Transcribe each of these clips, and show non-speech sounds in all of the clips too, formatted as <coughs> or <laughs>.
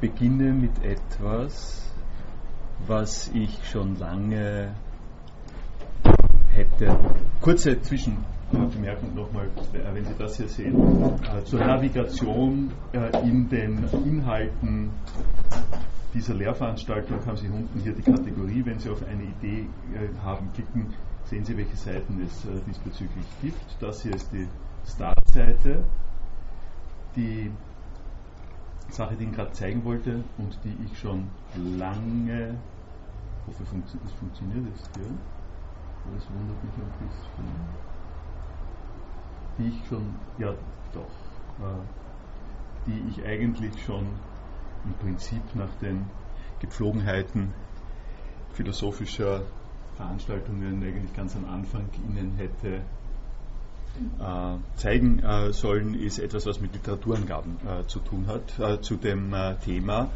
beginne mit etwas, was ich schon lange hätte. Kurze Zwischenbemerkung nochmal, wenn Sie das hier sehen. Äh, zur Navigation äh, in den Inhalten dieser Lehrveranstaltung haben Sie unten hier die Kategorie. Wenn Sie auf eine Idee äh, haben, klicken, sehen Sie, welche Seiten es diesbezüglich gibt. Das hier ist die Startseite. Die Sache, die ich Ihnen gerade zeigen wollte und die ich schon lange, hoffe, es funktioniert jetzt hier, aber das wundert mich ein bisschen, die ich schon, ja doch, äh, die ich eigentlich schon im Prinzip nach den Gepflogenheiten philosophischer Veranstaltungen eigentlich ganz am Anfang Ihnen hätte zeigen äh, sollen, ist etwas, was mit Literaturangaben äh, zu tun hat, zu dem Thema.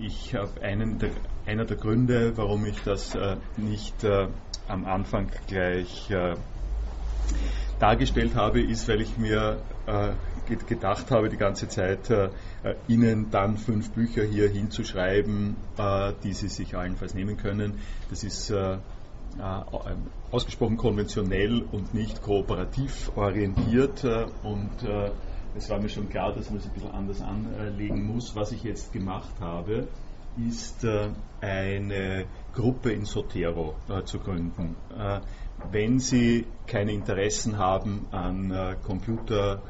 ich habe der, einer der Gründe, warum ich das nicht am Anfang gleich dargestellt habe, ist, weil ich mir gedacht habe, die ganze Zeit Ihnen dann fünf Bücher hier hinzuschreiben, die Sie sich allenfalls nehmen können. Das ist äh, ausgesprochen konventionell und nicht kooperativ orientiert äh, und äh, es war mir schon klar, dass man es ein bisschen anders anlegen muss. Was ich jetzt gemacht habe, ist eine Gruppe in Sotero zu gründen. Wenn Sie keine Interessen haben an Computer,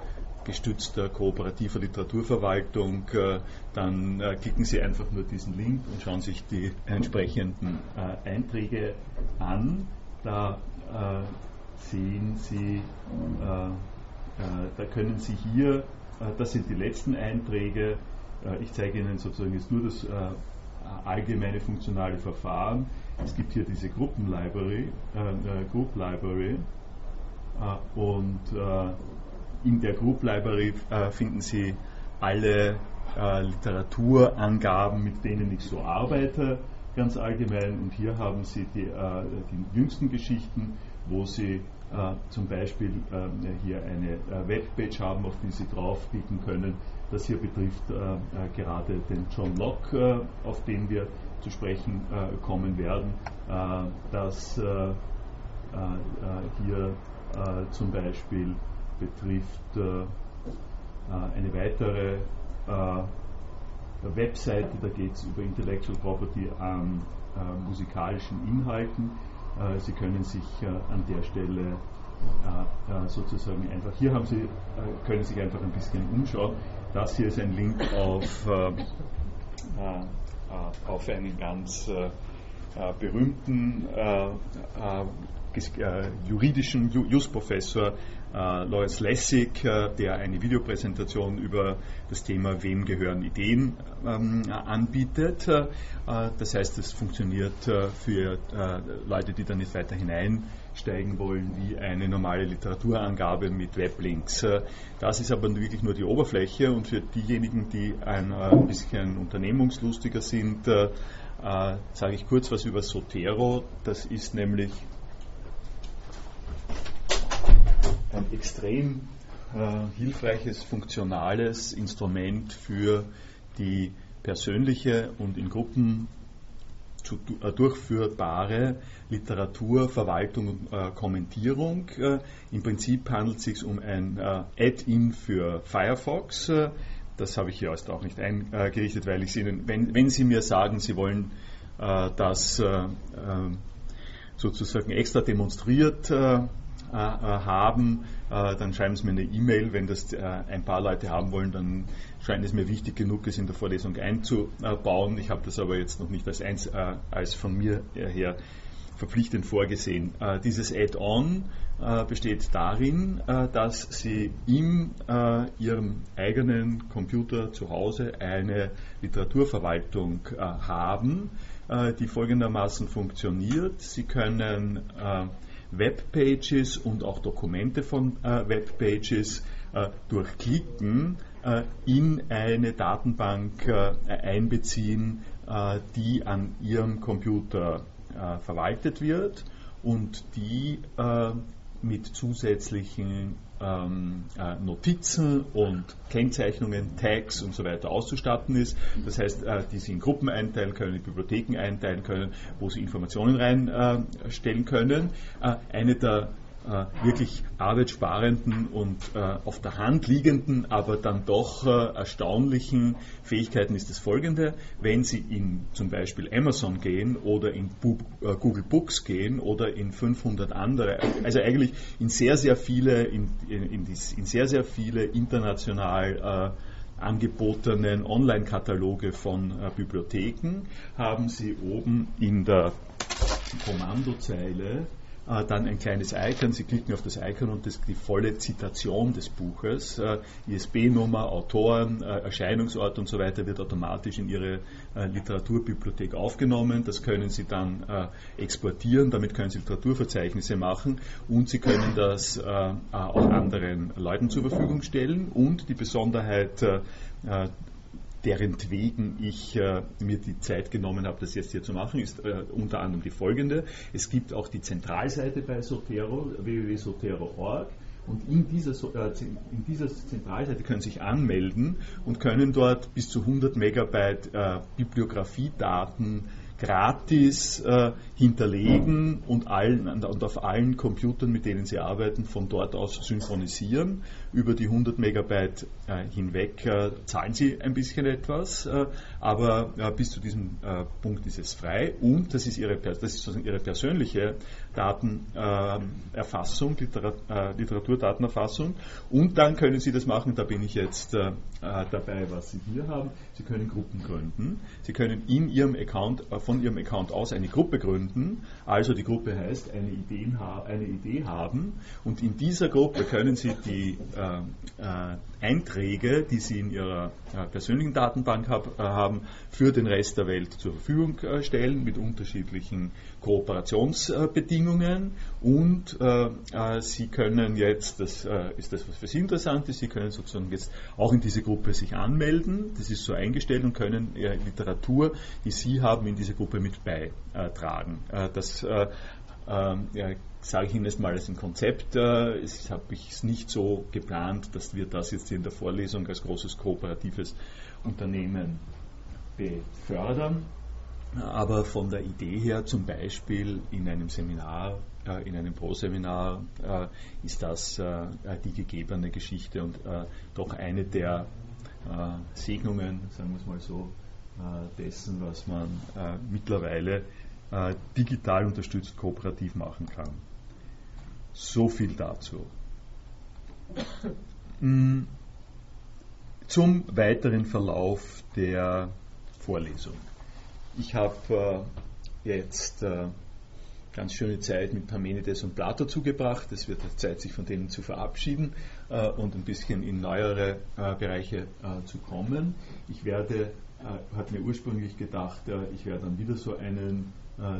gestützter kooperativer Literaturverwaltung, äh, dann äh, klicken Sie einfach nur diesen Link und schauen sich die entsprechenden äh, Einträge an. Da sehen Sie, da können Sie hier, das sind die letzten Einträge, ich zeige Ihnen sozusagen jetzt nur das allgemeine funktionale Verfahren. Es gibt hier diese Gruppenlibrary, Group Library und in der Group Library äh, finden Sie alle äh, Literaturangaben, mit denen ich so arbeite, ganz allgemein. Und hier haben Sie die, äh, die jüngsten Geschichten, wo Sie äh, zum Beispiel äh, hier eine äh, Webpage haben, auf die Sie draufklicken können. Das hier betrifft gerade den John Locke, auf den wir zu sprechen kommen werden. dass hier zum Beispiel betrifft äh, äh, eine weitere äh, Webseite, da geht es über Intellectual Property an musikalischen Inhalten. Sie können sich an der Stelle sozusagen einfach, hier haben Sie, können sich einfach ein bisschen umschauen. Das hier ist ein Link auf, auf einen ganz berühmten juridischen Justprofessor äh, Lois Lessig, äh, der eine Videopräsentation über das Thema Wem gehören Ideen ähm, anbietet. Äh, das heißt, es funktioniert äh, für äh, Leute, die da nicht weiter hineinsteigen wollen, wie eine normale Literaturangabe mit Weblinks. Äh, das ist aber wirklich nur die Oberfläche und für diejenigen, die ein bisschen unternehmungslustiger sind, sage ich kurz was über Sotero. Das ist nämlich ein extrem äh, hilfreiches, funktionales Instrument für die persönliche und in Gruppen zu, äh, durchführbare Literatur, Verwaltung und äh, Kommentierung. Äh, Im Prinzip handelt es sich um ein äh, Add-in für Firefox. Äh, das habe ich hier erst auch nicht eingerichtet, weil ich Ihnen, wenn, wenn Sie mir sagen, Sie wollen das sozusagen extra demonstriert äh, haben, äh, dann schreiben Sie mir eine E-Mail. Wenn das äh, ein paar Leute haben wollen, dann scheint es mir wichtig genug, es in der Vorlesung einzubauen. Ich habe das aber jetzt noch nicht als, eins, als von mir her verpflichtend vorgesehen. dieses Add-on besteht darin, dass Sie in Ihrem eigenen Computer zu Hause eine Literaturverwaltung haben, die folgendermaßen funktioniert. Sie können Webpages und auch Dokumente von äh, Webpages äh, durch Klicken äh, in eine Datenbank äh, einbeziehen, äh, die an Ihrem Computer äh, verwaltet wird und die mit zusätzlichen ähm, äh, Notizen und Kennzeichnungen, Tags und so weiter auszustatten ist. Das heißt, äh, die Sie in Gruppen einteilen können, in Bibliotheken einteilen können, wo Sie Informationen reinstellen können. Äh, eine der äh, wirklich arbeitssparenden und äh, auf der Hand liegenden, aber dann doch äh, erstaunlichen Fähigkeiten ist das folgende. Wenn Sie in zum Beispiel Amazon gehen oder in Bu äh, Google Books gehen oder in 500 andere, also eigentlich in sehr, sehr viele, in, in, in, in sehr, sehr viele international äh, angebotenen Online-Kataloge von äh, Bibliotheken haben Sie oben in der Kommandozeile äh, dann ein kleines Icon, Sie klicken auf das Icon und das, die volle Zitation des Buches, äh, ISB-Nummer, Autoren, äh, Erscheinungsort und so weiter wird automatisch in Ihre äh, Literaturbibliothek aufgenommen. Das können Sie dann äh, exportieren, damit können Sie Literaturverzeichnisse machen und Sie können das äh, auch anderen Leuten zur Verfügung stellen. Und die Besonderheit derentwegen ich äh, mir die Zeit genommen habe, das jetzt hier zu machen, ist äh, unter anderem die folgende. Es gibt auch die Zentralseite bei Sotero, www.sotero.org. Und in dieser, äh, in dieser Zentralseite können Sie sich anmelden und können dort bis zu 100 Megabyte äh, Bibliografiedaten gratis äh, hinterlegen und, allen, und auf allen Computern, mit denen Sie arbeiten, von dort aus synchronisieren. Über die 100 Megabyte äh, hinweg äh, zahlen Sie ein bisschen etwas, äh, aber äh, bis zu diesem äh, Punkt ist es frei und das ist Ihre, das ist sozusagen Ihre persönliche Datenerfassung, Literat, Literaturdatenerfassung und dann können Sie das machen, da bin ich jetzt dabei, was Sie hier haben. Sie können Gruppen gründen. Sie können in Ihrem Account, von Ihrem Account aus eine Gruppe gründen. Also die Gruppe heißt eine, Ideen, eine Idee haben und in dieser Gruppe können Sie die äh, äh, Einträge, die Sie in Ihrer äh, persönlichen Datenbank hab, äh, haben, für den Rest der Welt zur Verfügung äh, stellen mit unterschiedlichen Kooperationsbedingungen und äh, Sie können jetzt, das ist das, was für Sie interessant ist, Sie können sozusagen jetzt auch in diese Gruppe sich anmelden, das ist so eingestellt und können Literatur, die Sie haben, in diese Gruppe mit beitragen. das ähm, ja, sage ich Ihnen jetzt mal als ein Konzept. Äh, es habe ich es nicht so geplant, dass wir das jetzt in der Vorlesung als großes kooperatives Unternehmen befördern. Aber von der Idee her, zum Beispiel in einem Seminar, äh, in einem Pro-Seminar, äh, ist das die gegebene Geschichte und doch eine der Segnungen, sagen wir es mal so, dessen, was man mittlerweile digital unterstützt kooperativ machen kann. So viel dazu. Mm, zum weiteren Verlauf der Vorlesung. Ich habe äh, jetzt äh, ganz schöne Zeit mit Parmenides und Plato zugebracht. Es wird Zeit, sich von denen zu verabschieden äh, und ein bisschen in neuere äh, Bereiche äh, zu kommen. Ich werde, äh, hat mir ursprünglich gedacht, ich werde dann wieder so einen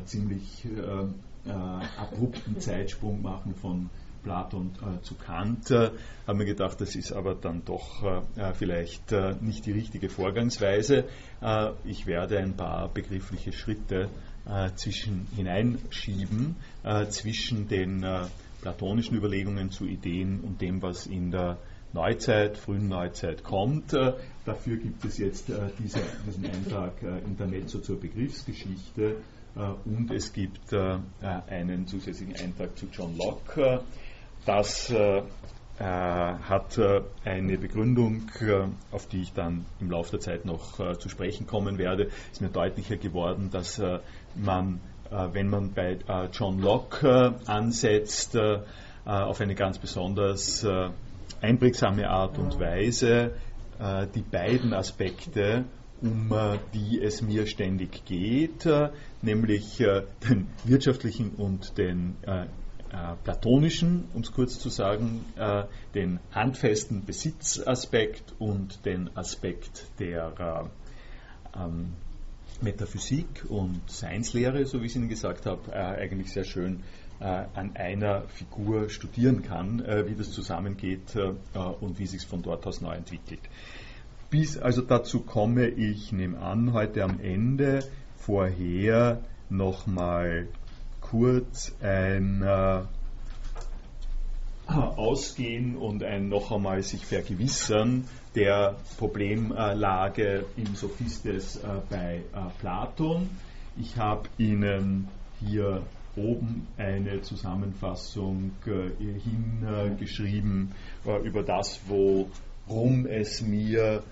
ziemlich äh, abrupten Zeitsprung machen von Platon äh, zu Kant, äh, haben wir gedacht, das ist aber dann doch äh, vielleicht äh, nicht die richtige Vorgangsweise. Äh, ich werde ein paar begriffliche Schritte äh, zwischen hineinschieben zwischen den platonischen Überlegungen zu Ideen und dem, was in der Neuzeit, frühen Neuzeit kommt. dafür gibt es jetzt diese, diesen Eintrag in der Mezzo zur Begriffsgeschichte äh, und es gibt äh, einen zusätzlichen Eintrag zu John Locke. Das äh, hat eine Begründung, auf die ich dann im Laufe der Zeit noch zu sprechen kommen werde. Es ist mir deutlicher geworden, dass man, wenn man bei John Locke ansetzt, auf eine ganz besonders einprägsame Art und Weise die beiden Aspekte um äh, die es mir ständig geht, äh, nämlich äh, den wirtschaftlichen und den platonischen, um es kurz zu sagen, den handfesten Besitzaspekt und den Aspekt der ähm, Metaphysik und Seinslehre, so wie ich es Ihnen gesagt habe, eigentlich sehr schön an einer Figur studieren kann, wie das zusammengeht und wie sich von dort aus neu entwickelt. Bis, also dazu komme ich, nehme an, heute am Ende vorher nochmal kurz ein, äh, ausgehen und ein noch einmal sich vergewissern der Problemlage im Sophistes äh, bei äh, Platon. Ich habe Ihnen hier oben eine Zusammenfassung hingeschrieben über das, worum es mir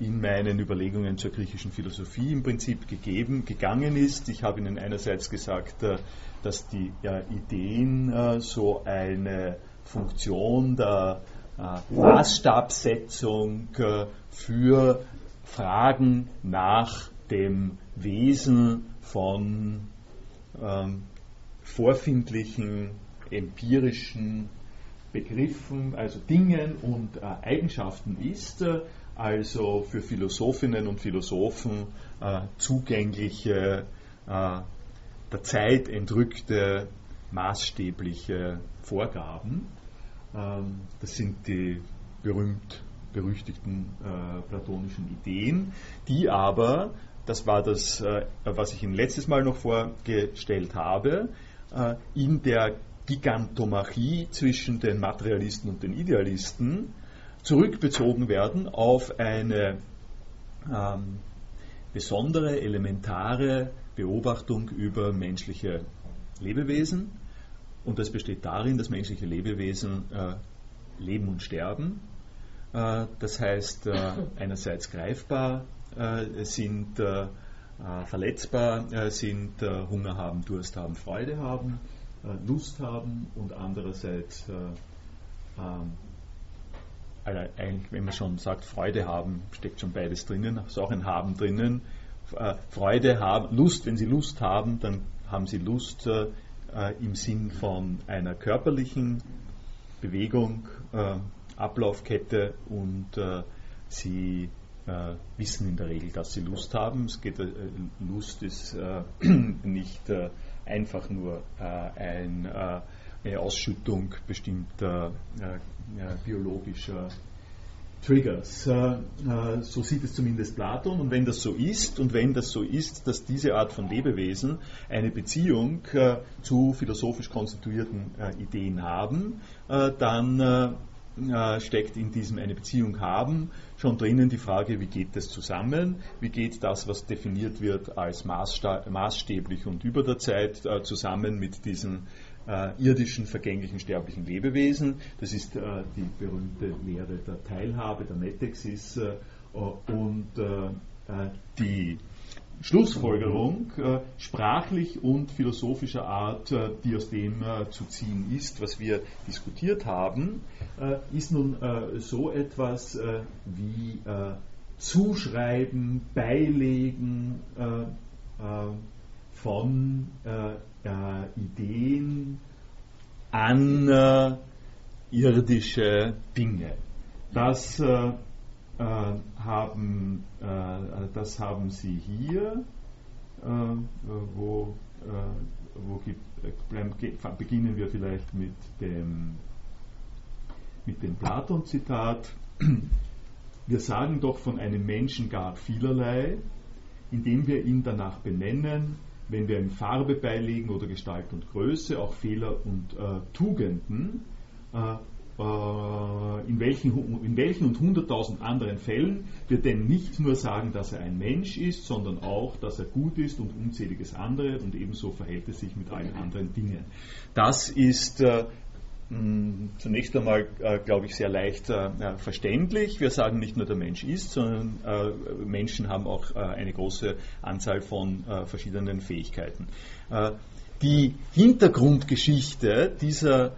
in meinen Überlegungen zur griechischen Philosophie im Prinzip gegeben, gegangen ist. Ich habe Ihnen einerseits gesagt, dass die Ideen so eine Funktion der äh, Maßstabsetzung äh, für Fragen nach dem Wesen von ähm, vorfindlichen empirischen Begriffen, also Dingen und äh, Eigenschaften ist, äh, also für Philosophinnen und Philosophen äh, zugängliche, äh, der Zeit entrückte, maßstäbliche Vorgaben. Ähm, das sind die berühmt berüchtigten äh, platonischen Ideen, die aber, das war das, äh, was ich Ihnen letztes Mal noch vorgestellt habe, äh, in der Gigantomachie zwischen den Materialisten und den Idealisten zurückbezogen werden auf eine ähm, besondere, elementare Beobachtung über menschliche Lebewesen und das besteht darin, dass menschliche Lebewesen äh, leben und sterben. Äh, das heißt, äh, <coughs> einerseits greifbar äh, sind, äh, äh, verletzbar sind, Hunger haben, Durst haben, Freude haben, Lust haben und andererseits, also eigentlich, wenn man schon sagt, Freude haben, steckt schon beides drinnen, ist auch ein Haben drinnen. Freude haben, Lust, wenn sie Lust haben, dann haben sie Lust äh, im Sinn von einer körperlichen Bewegung, äh, Ablaufkette und äh, sie äh, wissen in der Regel, dass sie Lust haben. Es geht, äh, Lust ist äh, <clears throat> nicht einfach nur ein, eine Ausschüttung bestimmter biologischer Triggers. Äh, äh, so sieht es zumindest Platon. Und wenn das so ist, und wenn das so ist, dass diese Art von Lebewesen eine Beziehung äh, zu philosophisch konstituierten Ideen haben, dann steckt in diesem eine Beziehung haben schon drinnen die Frage, wie geht das zusammen, wie geht das, was definiert wird als maßstäblich und über der Zeit zusammen mit diesen äh, irdischen, vergänglichen, sterblichen Lebewesen. Das ist äh, die berühmte Lehre der Teilhabe, der Metexis äh, und äh, äh, die Schlussfolgerung äh, sprachlich und philosophischer Art, die aus dem zu ziehen ist, was wir diskutiert haben, ist nun so etwas wie Zuschreiben, Beilegen von äh, Ideen an äh, irdische Dinge. Das, äh, äh haben, äh, das haben Sie hier, äh, wo, wo beginnen wir vielleicht mit dem, mit dem Platon-Zitat. Wir sagen doch von einem Menschen gar vielerlei, indem wir ihn danach benennen, wenn wir ihm Farbe beilegen oder Gestalt und Größe, auch Fehler und äh, Tugenden, äh, äh, in, welchen, in welchen und hunderttausend anderen Fällen wir denn nicht nur sagen, dass er ein Mensch ist, sondern auch, dass er gut ist und unzähliges andere und ebenso verhält es sich mit allen anderen Dingen. Das ist äh, zunächst einmal, äh, glaube ich, sehr leicht äh, verständlich. Wir sagen nicht nur, der Mensch ist, sondern äh, Menschen haben auch äh, eine große Anzahl von äh, verschiedenen Fähigkeiten. Äh, die Hintergrundgeschichte dieser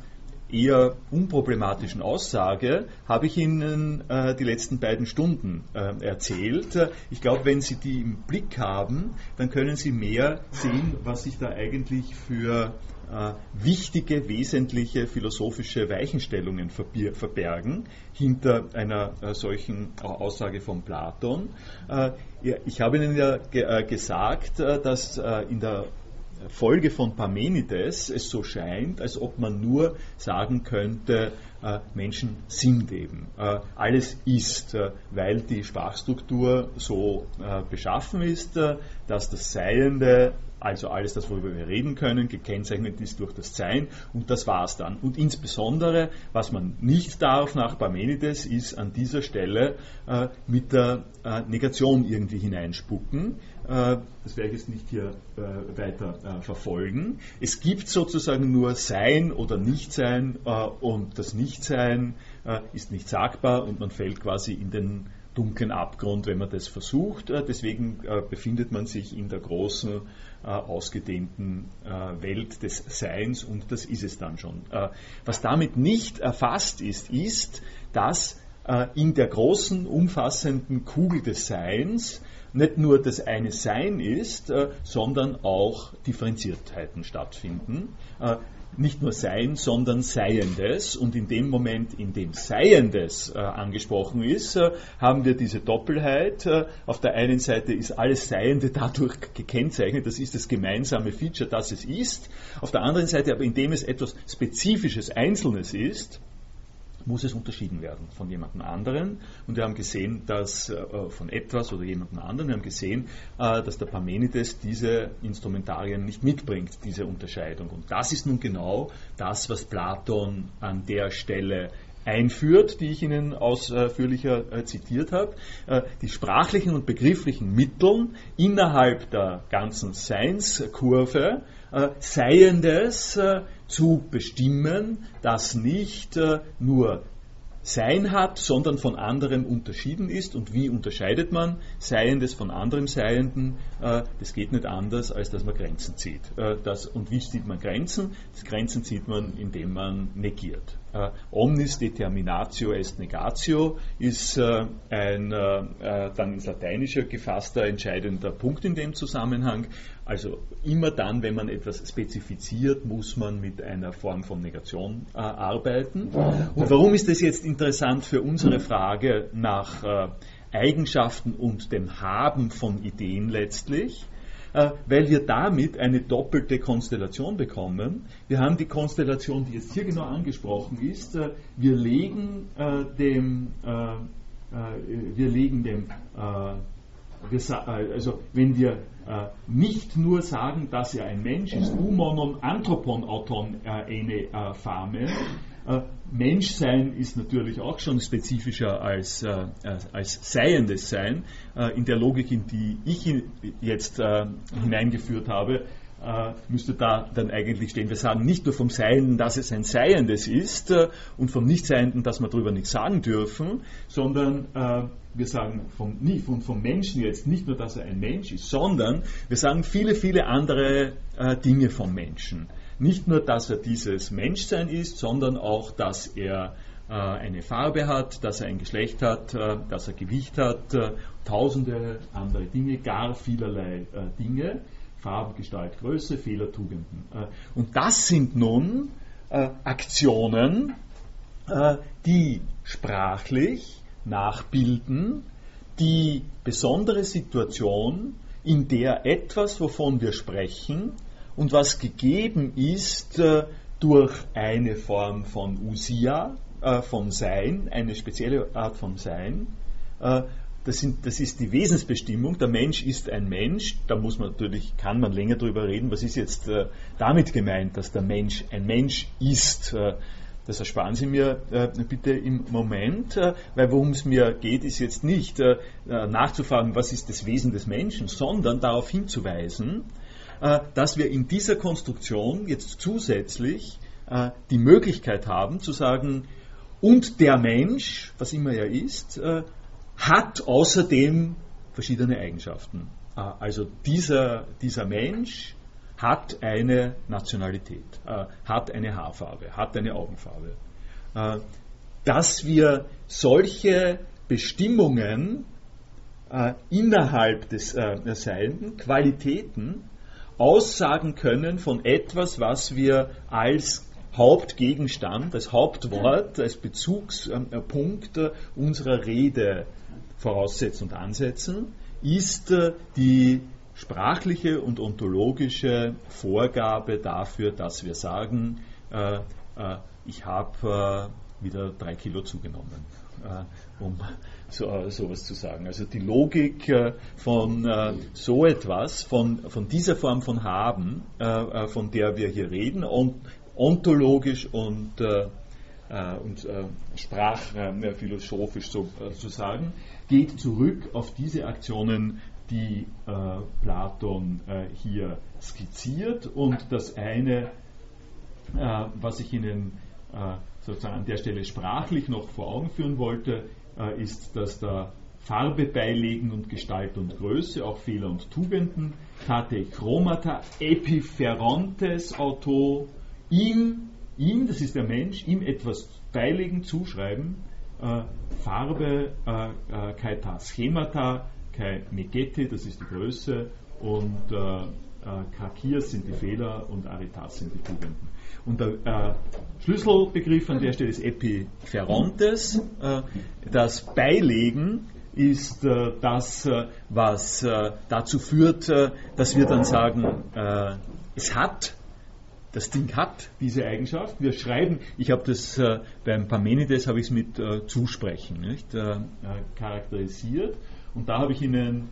eher unproblematischen Aussage habe ich Ihnen die letzten beiden Stunden erzählt. Ich glaube, wenn Sie die im Blick haben, dann können Sie mehr sehen, was sich da eigentlich für äh, wichtige, wesentliche philosophische Weichenstellungen verbergen hinter einer äh, solchen Aussage von Platon. Äh, ich habe Ihnen ja ge gesagt, dass in der Folge von Parmenides es so scheint, als ob man nur sagen könnte, äh, Menschen sind eben. Äh, alles ist, äh, weil die Sprachstruktur so beschaffen ist, dass das Seiende also alles das, worüber wir reden können, gekennzeichnet ist durch das Sein und das war es dann. Und insbesondere, was man nicht darf nach Parmenides, ist an dieser Stelle mit der Negation irgendwie hineinspucken. Äh, das werde ich jetzt nicht hier äh, weiter äh, verfolgen. Es gibt sozusagen nur Sein oder Nichtsein und das Nichtsein ist nicht sagbar und man fällt quasi in den dunklen Abgrund, wenn man das versucht. Deswegen befindet man sich in der großen ausgedehnten Welt des Seins und das ist es dann schon. Was damit nicht erfasst ist, ist, dass in der großen, umfassenden Kugel des Seins nicht nur das eine Sein ist, sondern auch Differenziertheiten stattfinden nicht nur Sein, sondern Seiendes. Und in dem Moment, in dem Seiendes äh, angesprochen ist, äh, haben wir diese Doppelheit. Äh, auf der einen Seite ist alles Seiende dadurch <laughs> gekennzeichnet, das ist das gemeinsame Feature, das es ist. Auf der anderen Seite aber, indem es etwas Spezifisches, Einzelnes ist, muss es unterschieden werden von jemandem anderen. Und wir haben gesehen, dass äh, von etwas oder jemandem anderen, wir haben gesehen, äh, dass der Parmenides diese Instrumentarien nicht mitbringt, diese Unterscheidung. Und das ist nun genau das, was Platon an der Stelle einführt, die ich Ihnen ausführlicher äh, zitiert habe. Äh, die sprachlichen und begrifflichen Mittel innerhalb der ganzen Seinskurve äh, Seiendes zu bestimmen, das nicht nur sein hat, sondern von anderem unterschieden ist. Und wie unterscheidet man Seiendes von anderem Seienden? Das geht nicht anders, als dass man Grenzen zieht. Das, und wie zieht man Grenzen? Das Grenzen zieht man, indem man negiert. Äh, omnis determinatio est negatio ist ein dann ins Lateinische gefasster entscheidender Punkt in dem Zusammenhang. Also immer dann, wenn man etwas spezifiziert, muss man mit einer Form von Negation äh, arbeiten. Und warum ist das jetzt interessant für unsere Frage nach äh, Eigenschaften und dem Haben von Ideen letztlich? Äh, weil wir damit eine doppelte Konstellation bekommen. Wir haben die Konstellation, die jetzt hier genau angesprochen ist. Äh, wir legen äh, dem, äh, wir legen dem also wenn wir äh, nicht nur sagen, dass er ein Mensch ist, humonon anthropon auton äh, ene äh, fame, äh, Menschsein ist natürlich auch schon spezifischer als, äh, als Seiendes Sein. Äh, in der Logik, in die ich jetzt hineingeführt habe, äh, müsste da dann eigentlich stehen. Wir sagen nicht nur vom Seienden, dass es ein Seiendes ist äh, und vom Nichtseienden, dass wir darüber nichts sagen dürfen, sondern äh, wir sagen vom, vom, vom Menschen jetzt nicht nur, dass er ein Mensch ist, sondern wir sagen viele, viele andere äh, Dinge vom Menschen. Nicht nur, dass er dieses Menschsein ist, sondern auch, dass er äh, eine Farbe hat, dass er ein Geschlecht hat, äh, dass er Gewicht hat, tausende andere Dinge, gar vielerlei Dinge. Farbe, Gestalt, Größe, Fehler, Tugenden. Äh, und das sind nun äh, Aktionen, äh, die sprachlich nachbilden die besondere Situation, in der etwas, wovon wir sprechen und was gegeben ist durch eine Form von Usia, von Sein, eine spezielle Art von Sein, das, sind, das, ist die Wesensbestimmung. Der Mensch ist ein Mensch. Da muss man natürlich, kann man länger darüber reden. Was ist jetzt äh, damit gemeint, dass der Mensch ein Mensch ist? Äh, das ersparen Sie mir äh, bitte im Moment, äh, weil worum es mir geht, ist jetzt nicht äh, äh, nachzufragen, was ist das Wesen des Menschen, sondern darauf hinzuweisen, dass wir in dieser Konstruktion jetzt zusätzlich die Möglichkeit haben zu sagen, und der Mensch, was immer er ist, hat außerdem verschiedene Eigenschaften. Äh, also dieser, dieser Mensch hat eine Nationalität, äh, hat eine Haarfarbe, hat eine Augenfarbe. Äh, dass wir solche Bestimmungen innerhalb des Seienden, Qualitäten, aussagen können von etwas, was wir als Hauptgegenstand, als Hauptwort, als Bezugspunkt unserer Rede voraussetzen und ansetzen, ist äh, die sprachliche und ontologische Vorgabe dafür, dass wir sagen, äh, äh, ich habe wieder drei Kilo zugenommen, äh, um so, äh, sowas zu sagen. Also die Logik äh, von äh, so etwas, von, von dieser Form von Haben, von der wir hier reden, und ontologisch und, und sprachphilosophisch sozusagen, geht zurück auf diese Aktionen, die Platon hier skizziert. Und das eine, was ich Ihnen sozusagen an der Stelle sprachlich noch vor Augen führen wollte, äh, ist, dass da Farbe beilegen und Gestalt und Größe, auch Fehler und Tugenden, Kate Chromata, Epipherontes Auto, ihm, ihm, das ist der Mensch, ihm etwas beilegen, zuschreiben, äh, Farbe, äh, äh, Kaita Schemata, Kai Megete, das ist die Größe, und äh, Kakias sind die Fehler und Aritas sind die Tugenden. Und der äh, Schlüsselbegriff an der Stelle ist Epipherontes. Äh, das Beilegen ist äh, das, äh, was äh, dazu führt, dass wir dann sagen, es hat, das Ding hat diese Eigenschaft. Wir schreiben, ich habe das beim Parmenides habe ich es mit Zusprechen nicht, charakterisiert. Und da habe ich Ihnen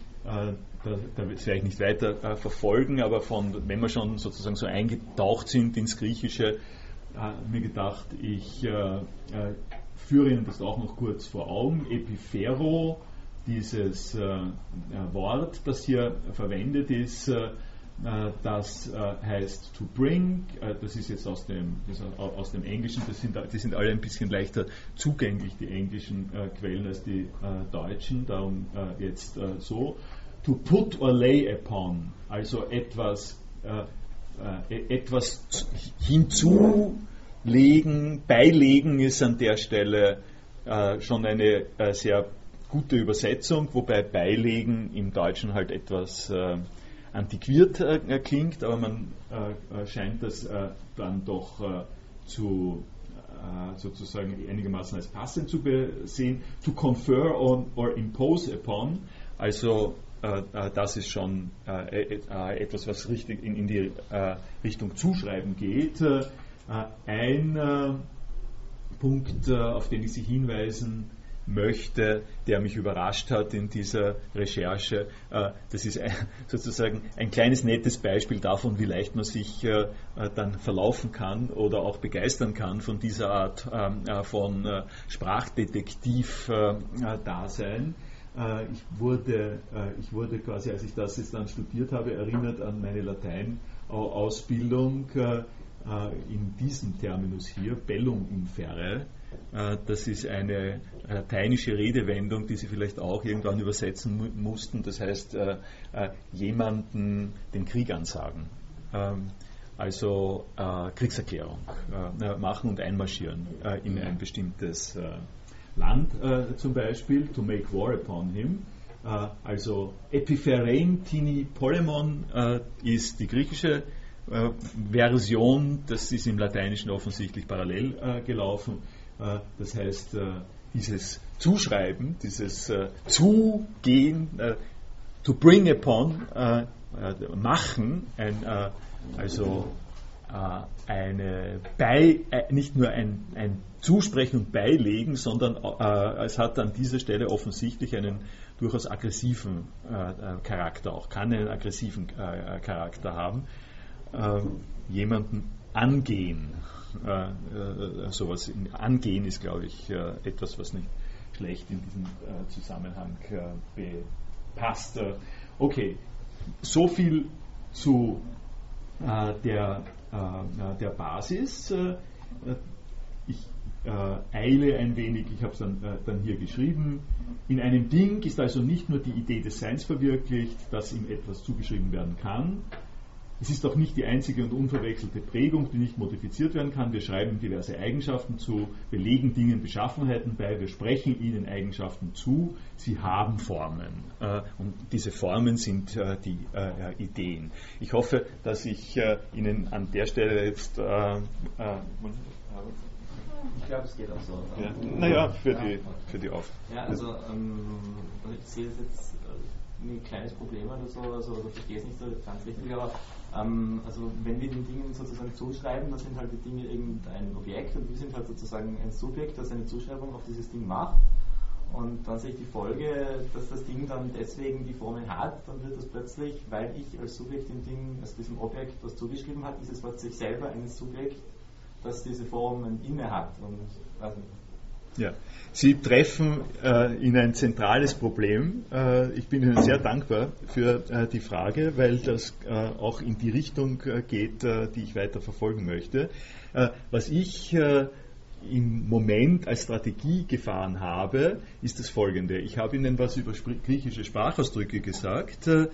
da, da werde ich nicht weiter äh, verfolgen, aber von, wenn wir schon sozusagen so eingetaucht sind ins Griechische, äh, mir gedacht, ich äh, äh, führe Ihnen das auch noch kurz vor Augen. Epiphero, dieses äh, äh, Wort, das hier verwendet ist, das heißt to bring, das ist jetzt aus dem, aus dem Englischen, das sind, die sind alle ein bisschen leichter zugänglich, die englischen Quellen, als die deutschen, darum jetzt so to put or lay upon, also etwas, äh, äh, etwas hinzulegen, beilegen ist an der Stelle äh, schon eine äh, sehr gute Übersetzung, wobei beilegen im Deutschen halt etwas äh, antiquiert äh, klingt, aber man scheint das dann doch zu sozusagen einigermaßen als passend zu sehen. To confer on or impose upon, also das ist schon äh, etwas, was richtig in, in die Richtung Zuschreiben geht. ein Punkt, auf den ich Sie hinweisen möchte, der mich überrascht hat in dieser Recherche. Das ist <laughs> sozusagen ein kleines nettes Beispiel davon, wie leicht man sich dann verlaufen kann oder auch begeistern kann von dieser Art von Sprachdetektiv-Dasein. Äh, ich, wurde, äh, ich wurde quasi, als ich das jetzt dann studiert habe, erinnert an meine Lateinausbildung äh, in diesem Terminus hier, bellum inferre. Das ist eine lateinische Redewendung, die Sie vielleicht auch irgendwann übersetzen mussten. Das heißt, jemanden den Krieg ansagen. Ähm, also Kriegserklärung machen und einmarschieren in ein bestimmtes Land äh, zum Beispiel, to make war upon him. Äh, also Epipherein Tini Polemon äh, ist die griechische äh, Version, das ist im Lateinischen offensichtlich parallel äh, gelaufen. Äh, das heißt, dieses Zuschreiben, dieses Zugehen, to bring upon, machen, ein, also eine bei, nicht nur ein, ein Zusprechen und Beilegen, sondern äh, es hat an dieser Stelle offensichtlich einen durchaus aggressiven äh, äh Charakter auch, kann einen aggressiven äh, Charakter haben. Ähm, jemanden angehen, äh, äh, sowas angehen ist, glaube ich, etwas, was nicht schlecht in diesem Zusammenhang passt. okay, so viel zu der, der Basis. Äh, eile ein wenig, ich habe es dann, äh, dann hier geschrieben. In einem Ding ist also nicht nur die Idee des Seins verwirklicht, dass ihm etwas zugeschrieben werden kann, es ist auch nicht die einzige und unverwechselte Prägung, die nicht modifiziert werden kann. Wir schreiben diverse Eigenschaften zu, wir legen Dingen Beschaffenheiten bei, wir sprechen ihnen Eigenschaften zu, sie haben Formen. Äh, und diese Formen sind äh, die äh, Ideen. Ich hoffe, dass ich Ihnen an der Stelle jetzt ich glaube, es geht auch so. Ja. Naja, für die, für die Auf. Ja, also ähm, ich sehe es jetzt ein kleines Problem oder so, also, oder verstehe es nicht so ganz richtig, aber ähm, also wenn wir den Dingen sozusagen zuschreiben, dann sind halt die Dinge irgendein Objekt und wir sind halt sozusagen ein Subjekt, das eine Zuschreibung auf dieses Ding macht. Und dann sehe ich die Folge, dass das Ding dann deswegen die Formen hat, dann wird das plötzlich, weil ich als Subjekt dem Ding, also diesem Objekt was zugeschrieben hat, ist es plötzlich selber ein Subjekt, das diese Formen inne hat. Und, also ja. Sie treffen äh, in ein zentrales Problem. Äh, ich bin Ihnen sehr dankbar für äh, die Frage, weil das äh, auch in die Richtung äh, geht, äh, die ich weiter verfolgen möchte. was ich im Moment als Strategie gefahren habe, ist das folgende. Ich habe Ihnen was über griechische Sprachausdrücke gesagt äh,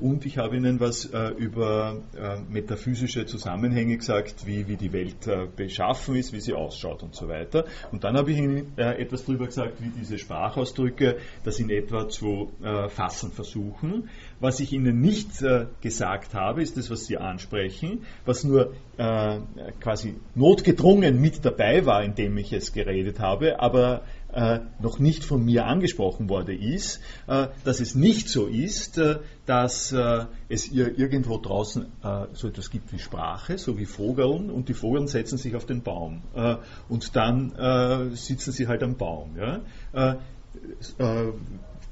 und ich habe Ihnen was äh, über äh, metaphysische Zusammenhänge gesagt, wie, wie die Welt äh, beschaffen ist, wie sie ausschaut und so weiter. Und dann habe ich Ihnen äh, etwas darüber gesagt, wie diese Sprachausdrücke das in etwa zu äh, fassen versuchen. Was ich Ihnen nicht äh, gesagt habe, ist das, was Sie ansprechen, was nur äh, quasi notgedrungen mit dabei war, indem ich es geredet habe, aber äh, noch nicht von mir angesprochen worden ist, äh, dass es nicht so ist, äh, dass äh, es ihr irgendwo draußen so etwas gibt wie Sprache, so wie Vogeln, und die Vogeln setzen sich auf den Baum. und dann sitzen sie halt am Baum. Ja?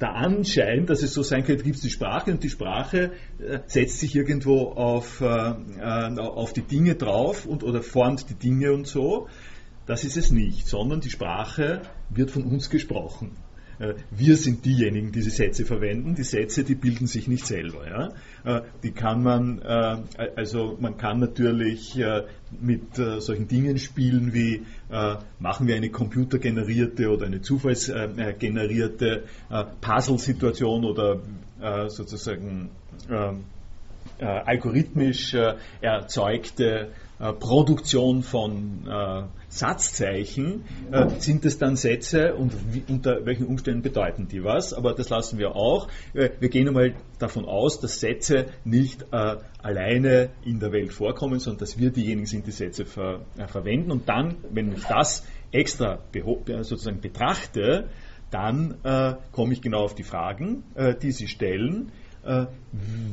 Der Anschein, dass es so sein könnte, gibt es die Sprache und die Sprache äh, setzt sich irgendwo auf, äh, äh, auf die Dinge drauf und, oder formt die Dinge und so. Das ist es nicht, sondern die Sprache wird von uns gesprochen. Äh, wir sind diejenigen, die diese Sätze verwenden. Die Sätze, die bilden sich nicht selber. Ja? Äh, die kann man, äh, also man kann natürlich mit solchen Dingen spielen wie machen wir eine computergenerierte oder eine zufallsgenerierte Puzzle-Situation oder sozusagen algorithmisch erzeugte Produktion von Satzzeichen äh, sind es dann Sätze und wie, unter welchen Umständen bedeuten die was, aber das lassen wir auch. Äh, wir gehen einmal davon aus, dass Sätze nicht äh, alleine in der Welt vorkommen, sondern dass wir diejenigen sind, die Sätze ver, äh, verwenden und dann, wenn ich das extra äh, sozusagen betrachte, dann äh, komme ich genau auf die Fragen, die Sie stellen.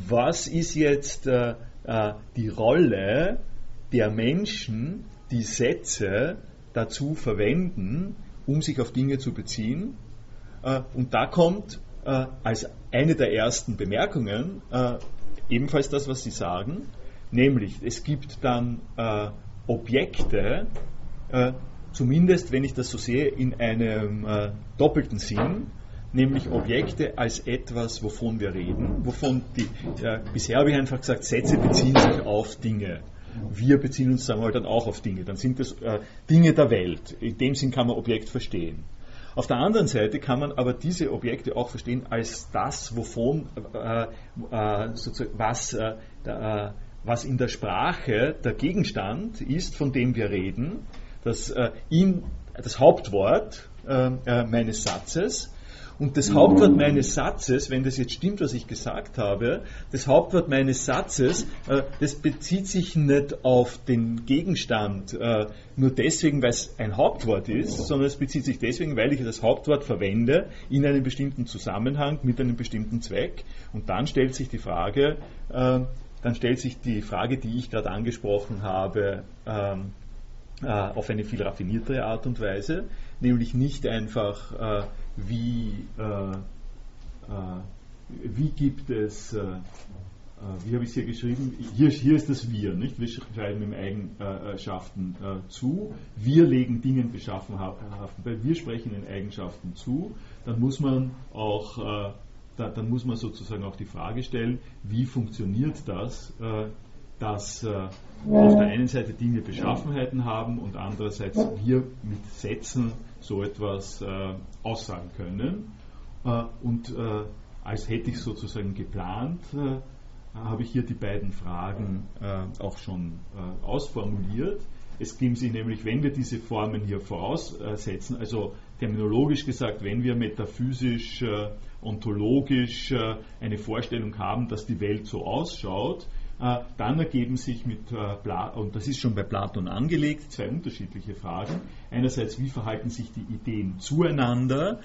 was ist jetzt die Rolle der Menschen, die Sätze dazu verwenden, um sich auf Dinge zu beziehen. Äh, und da kommt äh, als eine der ersten Bemerkungen äh, ebenfalls das, was Sie sagen, nämlich es gibt dann Objekte, zumindest wenn ich das so sehe, in einem doppelten Sinn, nämlich Objekte als etwas, wovon wir reden, wovon die, bisher habe ich einfach gesagt, Sätze beziehen sich auf Dinge wir beziehen uns, sagen wir, dann auch auf Dinge. Dann sind das äh, Dinge der Welt. In dem Sinn kann man Objekt verstehen. Auf der anderen Seite kann man aber diese Objekte auch verstehen als das, wovon, äh, äh, was, äh, äh, was in der Sprache der Gegenstand ist, von dem wir reden, das, äh, in, das Hauptwort meines Satzes und das Hauptwort meines Satzes, wenn das jetzt stimmt, was ich gesagt habe, das Hauptwort meines Satzes, äh, das bezieht sich nicht auf den Gegenstand äh, nur deswegen, weil es ein Hauptwort ist, sondern es bezieht sich deswegen, weil ich das Hauptwort verwende in einem bestimmten Zusammenhang mit einem bestimmten Zweck. Und dann stellt sich die Frage, äh, dann stellt sich die Frage, die ich gerade angesprochen habe, ähm, äh, auf eine viel raffiniertere Art und Weise, nämlich nicht einfach, wie, äh, wie gibt es, wie habe ich es hier geschrieben? Hier, hier ist das Wir, nicht? Wir schreiben im Eigenschaften zu. Wir legen Dingen Beschaffenhaften bei. Wir sprechen in Eigenschaften zu. Dann muss man auch, da, dann muss man sozusagen auch die Frage stellen, wie funktioniert das dass äh, auf der einen Seite Dinge Beschaffenheiten haben und andererseits wir mit Sätzen so etwas äh, aussagen können. Äh, und äh, als hätte ich sozusagen geplant, äh, habe ich hier die beiden Fragen äh, auch schon ausformuliert. Es geben sich nämlich, wenn wir diese Formen hier voraussetzen, also terminologisch gesagt, wenn wir metaphysisch, ontologisch eine Vorstellung haben, dass die Welt so ausschaut, dann ergeben sich mit, äh, und das ist schon bei Platon angelegt, zwei unterschiedliche Fragen. Einerseits, wie verhalten sich die Ideen zueinander?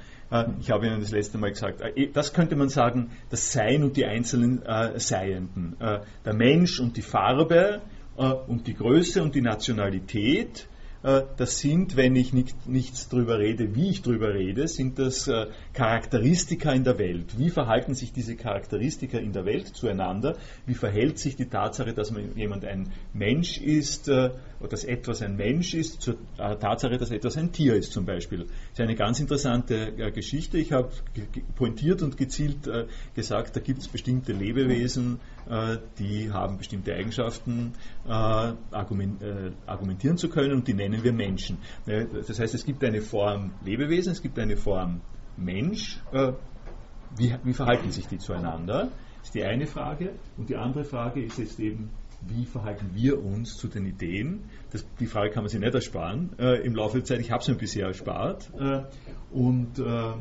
ich habe Ihnen das letzte Mal gesagt, das könnte man sagen, das Sein und die einzelnen Seienden. Der Mensch und die Farbe und die Größe und die Nationalität äh, das sind, wenn ich nicht, nichts darüber rede, wie ich darüber rede, sind das äh, Charakteristika in der Welt. Wie verhalten sich diese Charakteristika in der Welt zueinander? Wie verhält sich die Tatsache, dass jemand ein Mensch ist äh, oder dass etwas ein Mensch ist, zur Tatsache, dass etwas ein Tier ist zum Beispiel? Das ist eine ganz interessante Geschichte. Ich habe pointiert und gezielt gesagt, da gibt es bestimmte Lebewesen, die haben bestimmte Eigenschaften, argumentieren zu können und die nennen wir Menschen. Das heißt, es gibt eine Form Lebewesen, es gibt eine Form Mensch. Äh, wie, wie verhalten sich die zueinander? Das ist die eine Frage. Und die andere Frage ist jetzt eben, wie verhalten wir uns zu den Ideen? Das, die Frage kann man sich nicht ersparen äh, im Laufe der Zeit. Ich habe es mir bisher erspart. Äh, und äh,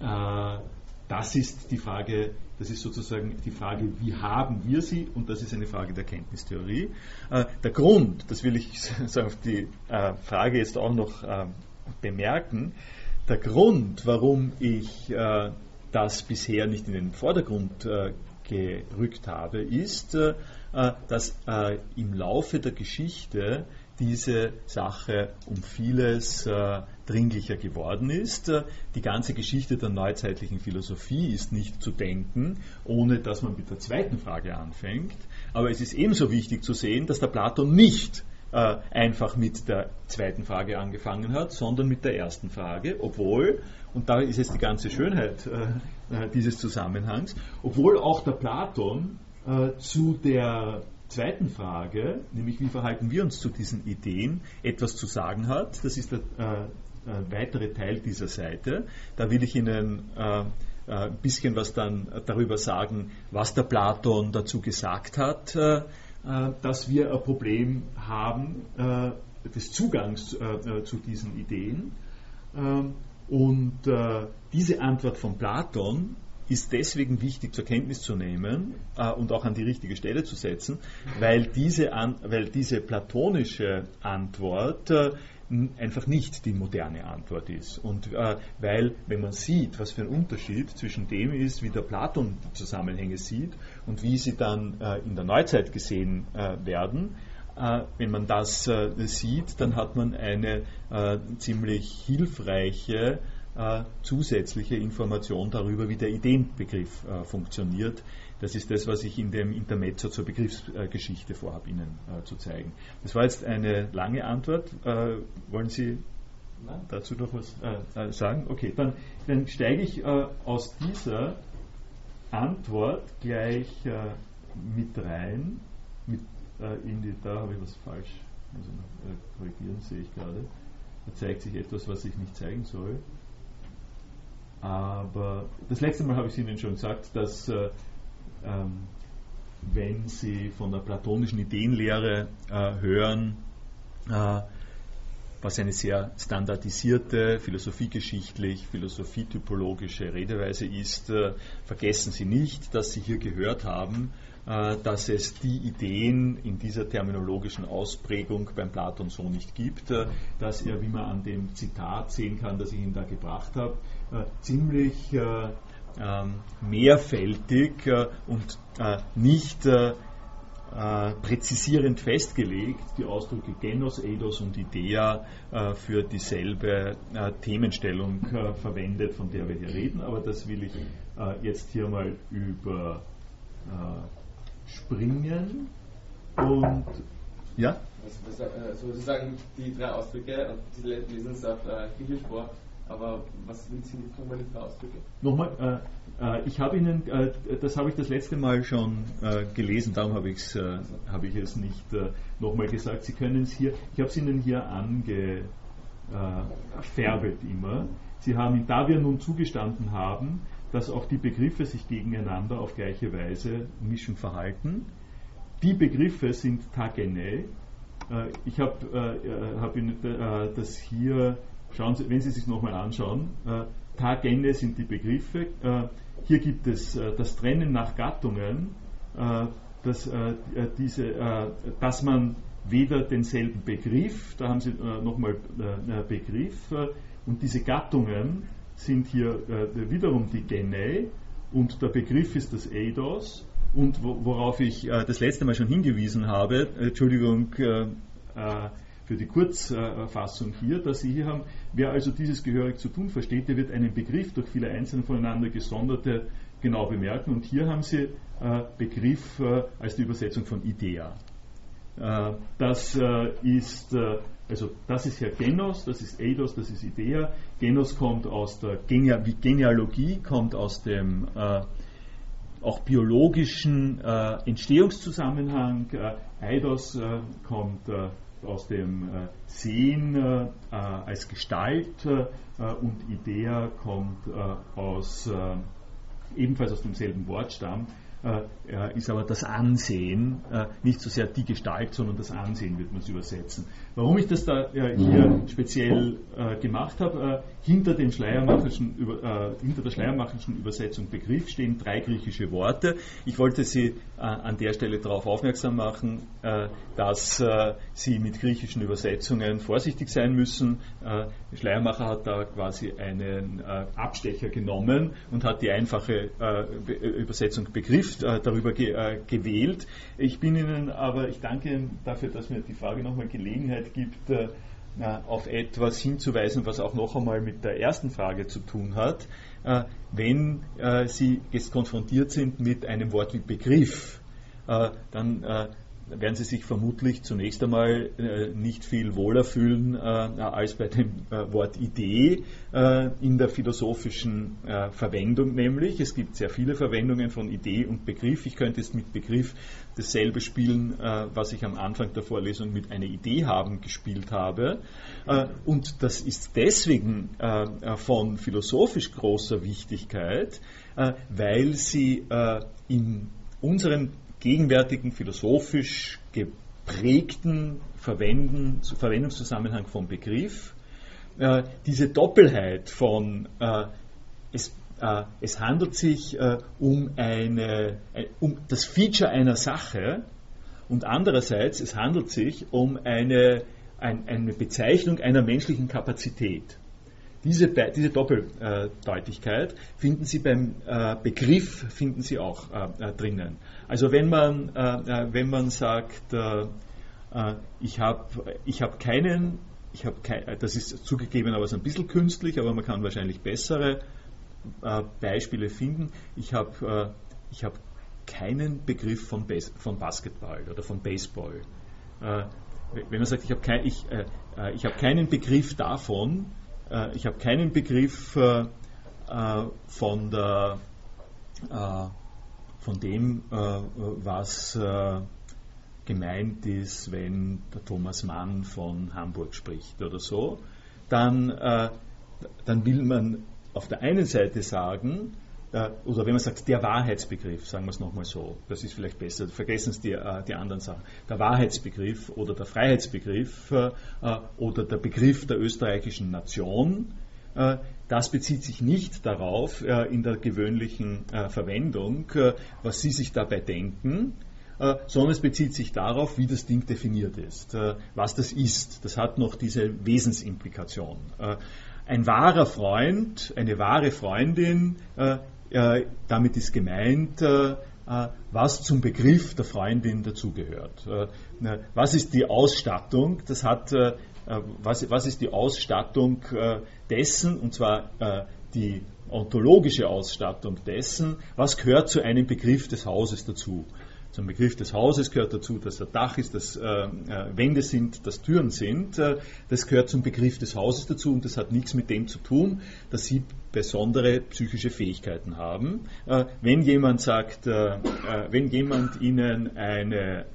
äh das ist die Frage, das ist sozusagen die Frage, wie haben wir sie? Und das ist eine Frage der Kenntnistheorie. Äh, der Grund, das will ich <laughs> auf die äh, Frage jetzt auch noch äh, bemerken, der Grund, warum ich äh, das bisher nicht in den Vordergrund gerückt habe, ist, dass im Laufe der Geschichte diese Sache um vieles dringlicher geworden ist. Äh, die ganze Geschichte der neuzeitlichen Philosophie ist nicht zu denken, ohne dass man mit der zweiten Frage anfängt. Aber es ist ebenso wichtig zu sehen, dass der Platon nicht äh, einfach mit der zweiten Frage angefangen hat, sondern mit der ersten Frage, obwohl, und da ist jetzt die ganze Schönheit äh, dieses Zusammenhangs, obwohl auch der Platon zu der zweiten Frage, nämlich wie verhalten wir uns zu diesen Ideen, etwas zu sagen hat. Das ist der weitere Teil dieser Seite. Da will ich Ihnen äh, äh ein bisschen was dann darüber sagen, was der Platon dazu gesagt hat, äh, äh, dass wir ein Problem haben des Zugangs zu diesen Ideen. Und diese Antwort von Platon ist deswegen wichtig zur Kenntnis zu nehmen äh, und auch an die richtige Stelle zu setzen, weil diese, an, weil diese platonische Antwort äh, einfach nicht die moderne Antwort ist. Und äh, weil, wenn man sieht, was für ein Unterschied zwischen dem ist, wie der Platon die Zusammenhänge sieht und wie sie dann äh, in der Neuzeit gesehen äh, werden, äh, wenn man das sieht, dann hat man eine ziemlich hilfreiche äh, zusätzliche Information darüber, wie der Ideenbegriff äh, funktioniert. Das ist das, was ich in dem Intermezzo zur Begriffsgeschichte vorhabe, Ihnen äh, zu zeigen. Das war jetzt eine lange Antwort. Äh, wollen Sie dazu noch was äh, äh, sagen? Okay, dann, dann steige ich aus dieser Antwort gleich mit rein. Mit, in die, da habe ich was falsch, ich noch korrigieren, sehe ich gerade. Da zeigt sich etwas, was ich nicht zeigen soll. Aber das letzte Mal habe ich Ihnen schon gesagt, dass äh, ähm, wenn Sie von der platonischen Ideenlehre äh, hören, äh, was eine sehr standardisierte, philosophiegeschichtlich, philosophietypologische Redeweise ist, äh, vergessen Sie nicht, dass Sie hier gehört haben, äh, dass es die Ideen in dieser terminologischen Ausprägung beim Platon so nicht gibt, äh, dass er, wie man an dem Zitat sehen kann, das ich Ihnen da gebracht habe, äh, ziemlich mehrfältig und nicht präzisierend festgelegt, die Ausdrücke Genos, Eidos und Idea für dieselbe Themenstellung verwendet, von der wir hier reden, aber das will ich jetzt hier mal über springen. Und ja? Also, also sozusagen die drei Ausdrücke, die lesen es auf äh, Griechisch vor, aber was sind nochmal die drei Ausdrücke? Nochmal, äh, äh, ich habe Ihnen, äh, das habe ich das letzte Mal schon äh, gelesen, darum habe, äh, habe ich es nicht äh, nochmal gesagt. Sie können es hier, ich habe es Ihnen hier angefärbelt immer. Sie haben, da wir nun zugestanden haben, dass auch die Begriffe sich gegeneinander auf gleiche Weise mischen verhalten. Die Begriffe sind Tagene. Äh, ich habe äh, hab Ihnen äh, das hier, schauen Sie, wenn Sie sich nochmal anschauen, Tagene sind die Begriffe. Hier gibt es das Trennen nach Gattungen, dass, diese, dass man weder denselben Begriff, da haben Sie nochmal Begriff, und diese Gattungen sind hier äh, wiederum die Genei und der Begriff ist das Eidos und worauf ich äh, das letzte Mal schon hingewiesen habe, Entschuldigung für die Kurzfassung hier, dass Sie hier haben, wer also dieses gehörig zu tun versteht, der wird einen Begriff durch viele einzelne voneinander gesonderte genau bemerken. Und hier haben Sie Begriff als die Übersetzung von Idea. Das ist also das ist ja Genos, das ist Eidos, das ist Idea. Genos kommt aus der Gene Genealogie, kommt aus dem äh, auch biologischen äh, Entstehungszusammenhang. Äh, Eidos äh, kommt äh, aus dem äh, Sehen als Gestalt und Idea kommt aus, ebenfalls aus demselben Wortstamm äh, ist aber das Ansehen, äh, nicht so sehr die Gestalt, sondern das Ansehen wird man es übersetzen. Warum ich das da äh, hier speziell äh, gemacht habe, äh, hinter, dem Schleiermacherschen, äh, hinter der Schleiermacherschen Übersetzung Begriff stehen drei griechische Worte. Ich wollte Sie an der Stelle darauf aufmerksam machen, dass Sie mit griechischen Übersetzungen vorsichtig sein müssen. Schleiermacher hat da quasi einen Abstecher genommen und hat die einfache Übersetzung Begriff Schrift äh, darüber ge, äh, gewählt. Ich bin Ihnen aber, ich danke Ihnen dafür, dass mir die Frage nochmal Gelegenheit gibt, äh, auf etwas hinzuweisen, was auch noch einmal mit der ersten Frage zu tun hat. Äh, wenn äh, Sie jetzt konfrontiert sind mit einem Wort wie Begriff, äh, dann werden Sie sich vermutlich zunächst einmal äh, nicht viel wohler fühlen äh, als bei dem äh, Wort Idee äh, in der philosophischen äh, Verwendung, nämlich es gibt sehr viele Verwendungen von Idee und Begriff. Ich könnte jetzt mit Begriff dasselbe spielen, äh, was ich am Anfang der Vorlesung mit einer Idee haben gespielt habe. und das ist deswegen von philosophisch großer Wichtigkeit, weil sie in unseren gegenwärtigen philosophisch geprägten Verwenden, Verwendungszusammenhang vom Begriff. Äh, diese Doppelheit von äh, es, äh, es, handelt sich äh, um, eine, äh, um das Feature einer Sache und andererseits es handelt sich um eine, ein, eine Bezeichnung einer menschlichen Kapazität. Diese, diese Doppeldeutigkeit finden Sie beim äh, Begriff finden Sie auch äh, drinnen. Also wenn man, wenn man sagt, ich habe ich hab keinen, ich hab kein, das ist zugegebenermaßen ein bisschen künstlich, aber man kann wahrscheinlich bessere Beispiele finden. Ich habe ich hab keinen Begriff von, Bas von Basketball oder von Baseball. wenn man sagt, ich habe kein, ich, ich hab keinen Begriff davon, äh, ich habe keinen Begriff äh, äh, von, der, von dem, was gemeint ist, wenn der Thomas Mann von Hamburg spricht oder so, dann, dann will man auf der einen Seite sagen, oder wenn man sagt, der Wahrheitsbegriff, sagen wir es nochmal so, das ist vielleicht besser, vergessen Sie die, die anderen Sachen, der Wahrheitsbegriff oder der Freiheitsbegriff oder der Begriff der österreichischen Nation, das bezieht sich nicht darauf in der gewöhnlichen Verwendung, was Sie sich dabei denken, sondern es bezieht sich darauf, wie das Ding definiert ist, was das ist. Das hat noch diese Wesensimplikation. Ein wahrer Freund, eine wahre Freundin äh, damit ist gemeint, äh, äh, was zum Begriff der Freundin dazugehört. was ist die Ausstattung? Das hat, was, was ist die Ausstattung dessen, und zwar die ontologische Ausstattung dessen, was gehört zu einem Begriff des Hauses dazu. Zum Begriff des Hauses gehört dazu, dass da Dach ist, dass äh, äh, Wände sind, dass Türen sind. Äh, das gehört zum Begriff des Hauses dazu und das hat nichts mit dem zu tun, dass Sie besondere psychische Fähigkeiten haben. Äh, wenn jemand sagt, äh, äh, wenn jemand Ihnen eine,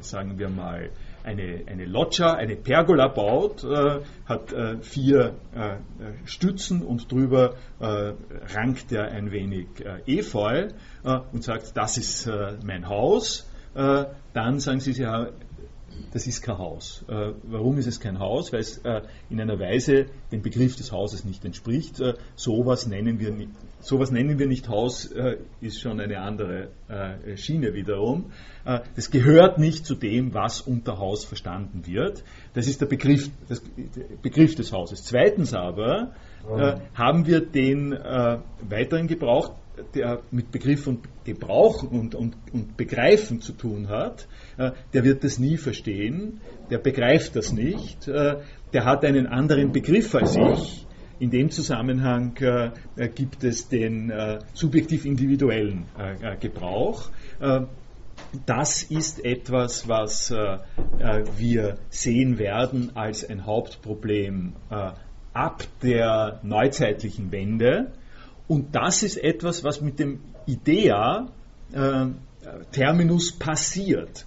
sagen wir mal, eine, eine Loggia, eine Pergola baut, äh, hat äh, vier Stützen und drüber rankt er ein wenig Efeu und sagt, das ist mein Haus, dann sagen Sie, Sie haben das ist kein Haus. Äh, warum ist es kein Haus? Weil es äh, in einer Weise dem Begriff des Hauses nicht entspricht. Äh, sowas, nennen wir nicht, sowas nennen wir nicht Haus, äh, ist schon eine andere äh, Schiene wiederum. Äh, das gehört nicht zu dem, was unter Haus verstanden wird. Das ist der Begriff, das, der Begriff des Hauses. Zweitens aber äh, haben wir den äh, weiteren Gebrauch, der mit Begriff und Gebrauch und, und, und Begreifen zu tun hat, äh, der wird das nie verstehen, der begreift das nicht, äh, der hat einen anderen Begriff als ich. In dem Zusammenhang äh, gibt es den subjektiv-individuellen Gebrauch. Das ist etwas, was wir sehen werden als ein Hauptproblem ab der neuzeitlichen Wende. Und das ist etwas, was mit dem Idea-Terminus äh, passiert.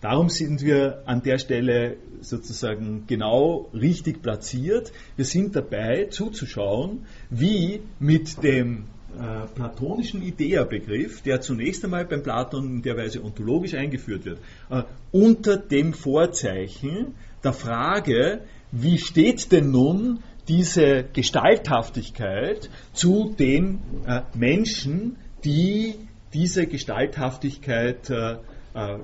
Darum sind wir an der Stelle sozusagen genau richtig platziert. Wir sind dabei zuzuschauen, wie mit dem äh, platonischen Idea-Begriff, der zunächst einmal beim Platon in der Weise ontologisch eingeführt wird, äh, unter dem Vorzeichen der Frage, wie steht denn nun diese Gestalthaftigkeit zu den äh, Menschen, die diese Gestalthaftigkeit äh, äh,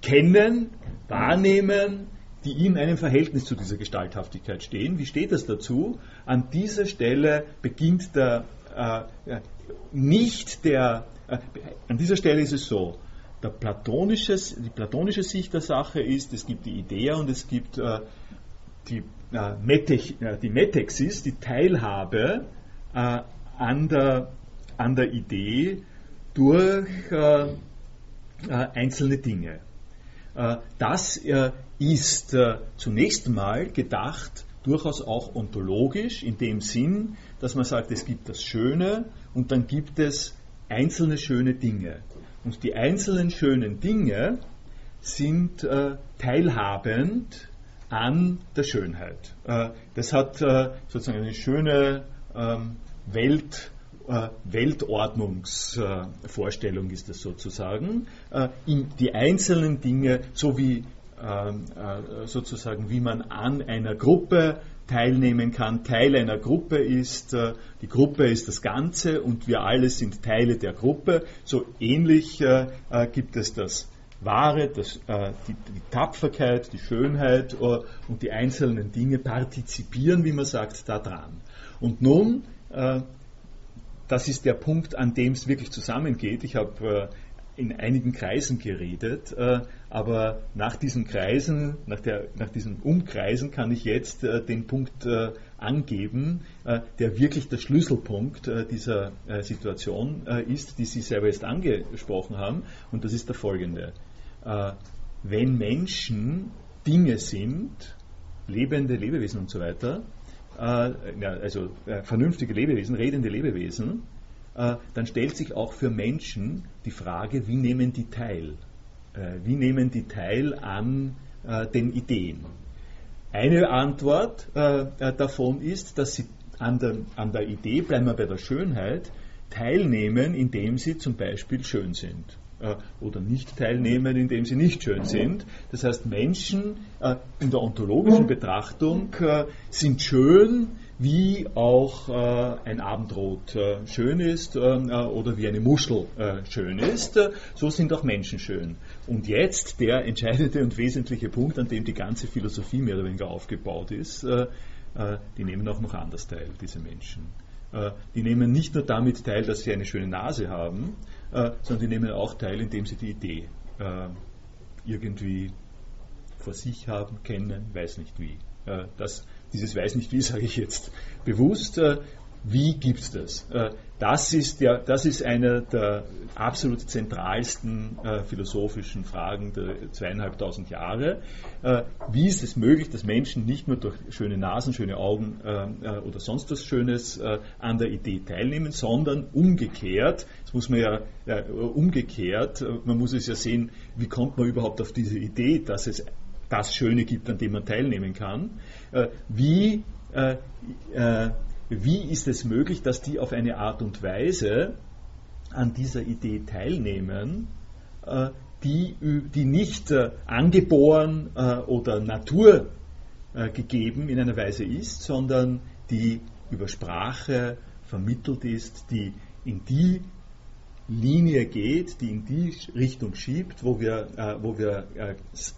kennen, wahrnehmen, die in einem Verhältnis zu dieser Gestalthaftigkeit stehen. Wie steht das dazu? An dieser Stelle beginnt der äh, nicht der, äh, an dieser Stelle ist es so, der platonische, die platonische Sicht der Sache ist, es gibt die Idee und es gibt äh, die äh, Metech, äh, die Metexis, die Teilhabe äh, an, der, an der Idee durch einzelne Dinge. das ist zunächst mal gedacht durchaus auch ontologisch, in dem Sinn, dass man sagt, es gibt das Schöne und dann gibt es einzelne schöne Dinge. Und die einzelnen schönen Dinge sind äh, teilhabend an der Schönheit. Äh, das hat äh, sozusagen eine schöne ähm, Welt, äh, Weltordnungsvorstellung ist das sozusagen. die einzelnen Dinge, so wie ähm, sozusagen, wie man an einer Gruppe teilnehmen kann, Teil einer Gruppe ist, die Gruppe ist das Ganze und wir alle sind Teile der Gruppe. So ähnlich gibt es das Wahre, das, äh, die, die, Tapferkeit, die Schönheit äh, und die einzelnen Dinge partizipieren, wie man sagt, daran. Und nun, äh, das ist der Punkt, an dem es wirklich zusammengeht. Ich habe äh, in einigen Kreisen geredet, äh, aber nach diesen Kreisen, nach, der, nach diesen Umkreisen kann ich jetzt äh, den Punkt angeben, der wirklich der Schlüsselpunkt dieser Situation ist, die Sie selber jetzt angesprochen haben, und das ist der folgende wenn Menschen Dinge sind, lebende Lebewesen und so weiter, äh, also äh, vernünftige Lebewesen, redende Lebewesen, äh, dann stellt sich auch für Menschen die Frage, wie nehmen die teil? Äh, wie nehmen die teil an äh, den Ideen? Eine Antwort davon ist, dass sie an der, an der Idee, bleiben wir bei der Schönheit, teilnehmen, indem sie zum Beispiel schön sind. Äh, oder nicht teilnehmen, indem sie nicht schön sind. Das heißt, Menschen äh, in der ontologischen Betrachtung äh, sind schön, wie auch ein Abendrot schön ist oder wie eine Muschel schön ist. so sind auch Menschen schön. Und jetzt der entscheidende und wesentliche Punkt, an dem die ganze Philosophie mehr oder weniger aufgebaut ist, die nehmen auch noch anders teil, diese Menschen. Die nehmen nicht nur damit teil, dass sie eine schöne Nase haben, äh, sondern die nehmen auch teil, indem sie die Idee äh, irgendwie vor sich haben, kennen, weiß nicht wie. Äh, das, dieses weiß nicht wie <laughs> sage ich jetzt bewusst. Wie gibt es das? Äh, das ist, der, das ist eine der absolut zentralsten äh, philosophischen Fragen der zweieinhalbtausend Jahre. Äh, wie ist es möglich, dass Menschen nicht nur durch schöne Nasen, schöne Augen oder sonst was Schönes an der Idee teilnehmen, sondern umgekehrt, das muss man ja umgekehrt, man muss es ja sehen, wie kommt man überhaupt auf diese Idee, dass es das Schöne gibt, an dem man teilnehmen kann. wie wie ist es möglich, dass die auf eine Art und Weise an dieser Idee teilnehmen, äh, die, die nicht äh, angeboren äh, oder naturgegeben in einer Weise ist, sondern die über Sprache vermittelt ist, die in die Linie geht, die in die Richtung schiebt, wo wir, wo wir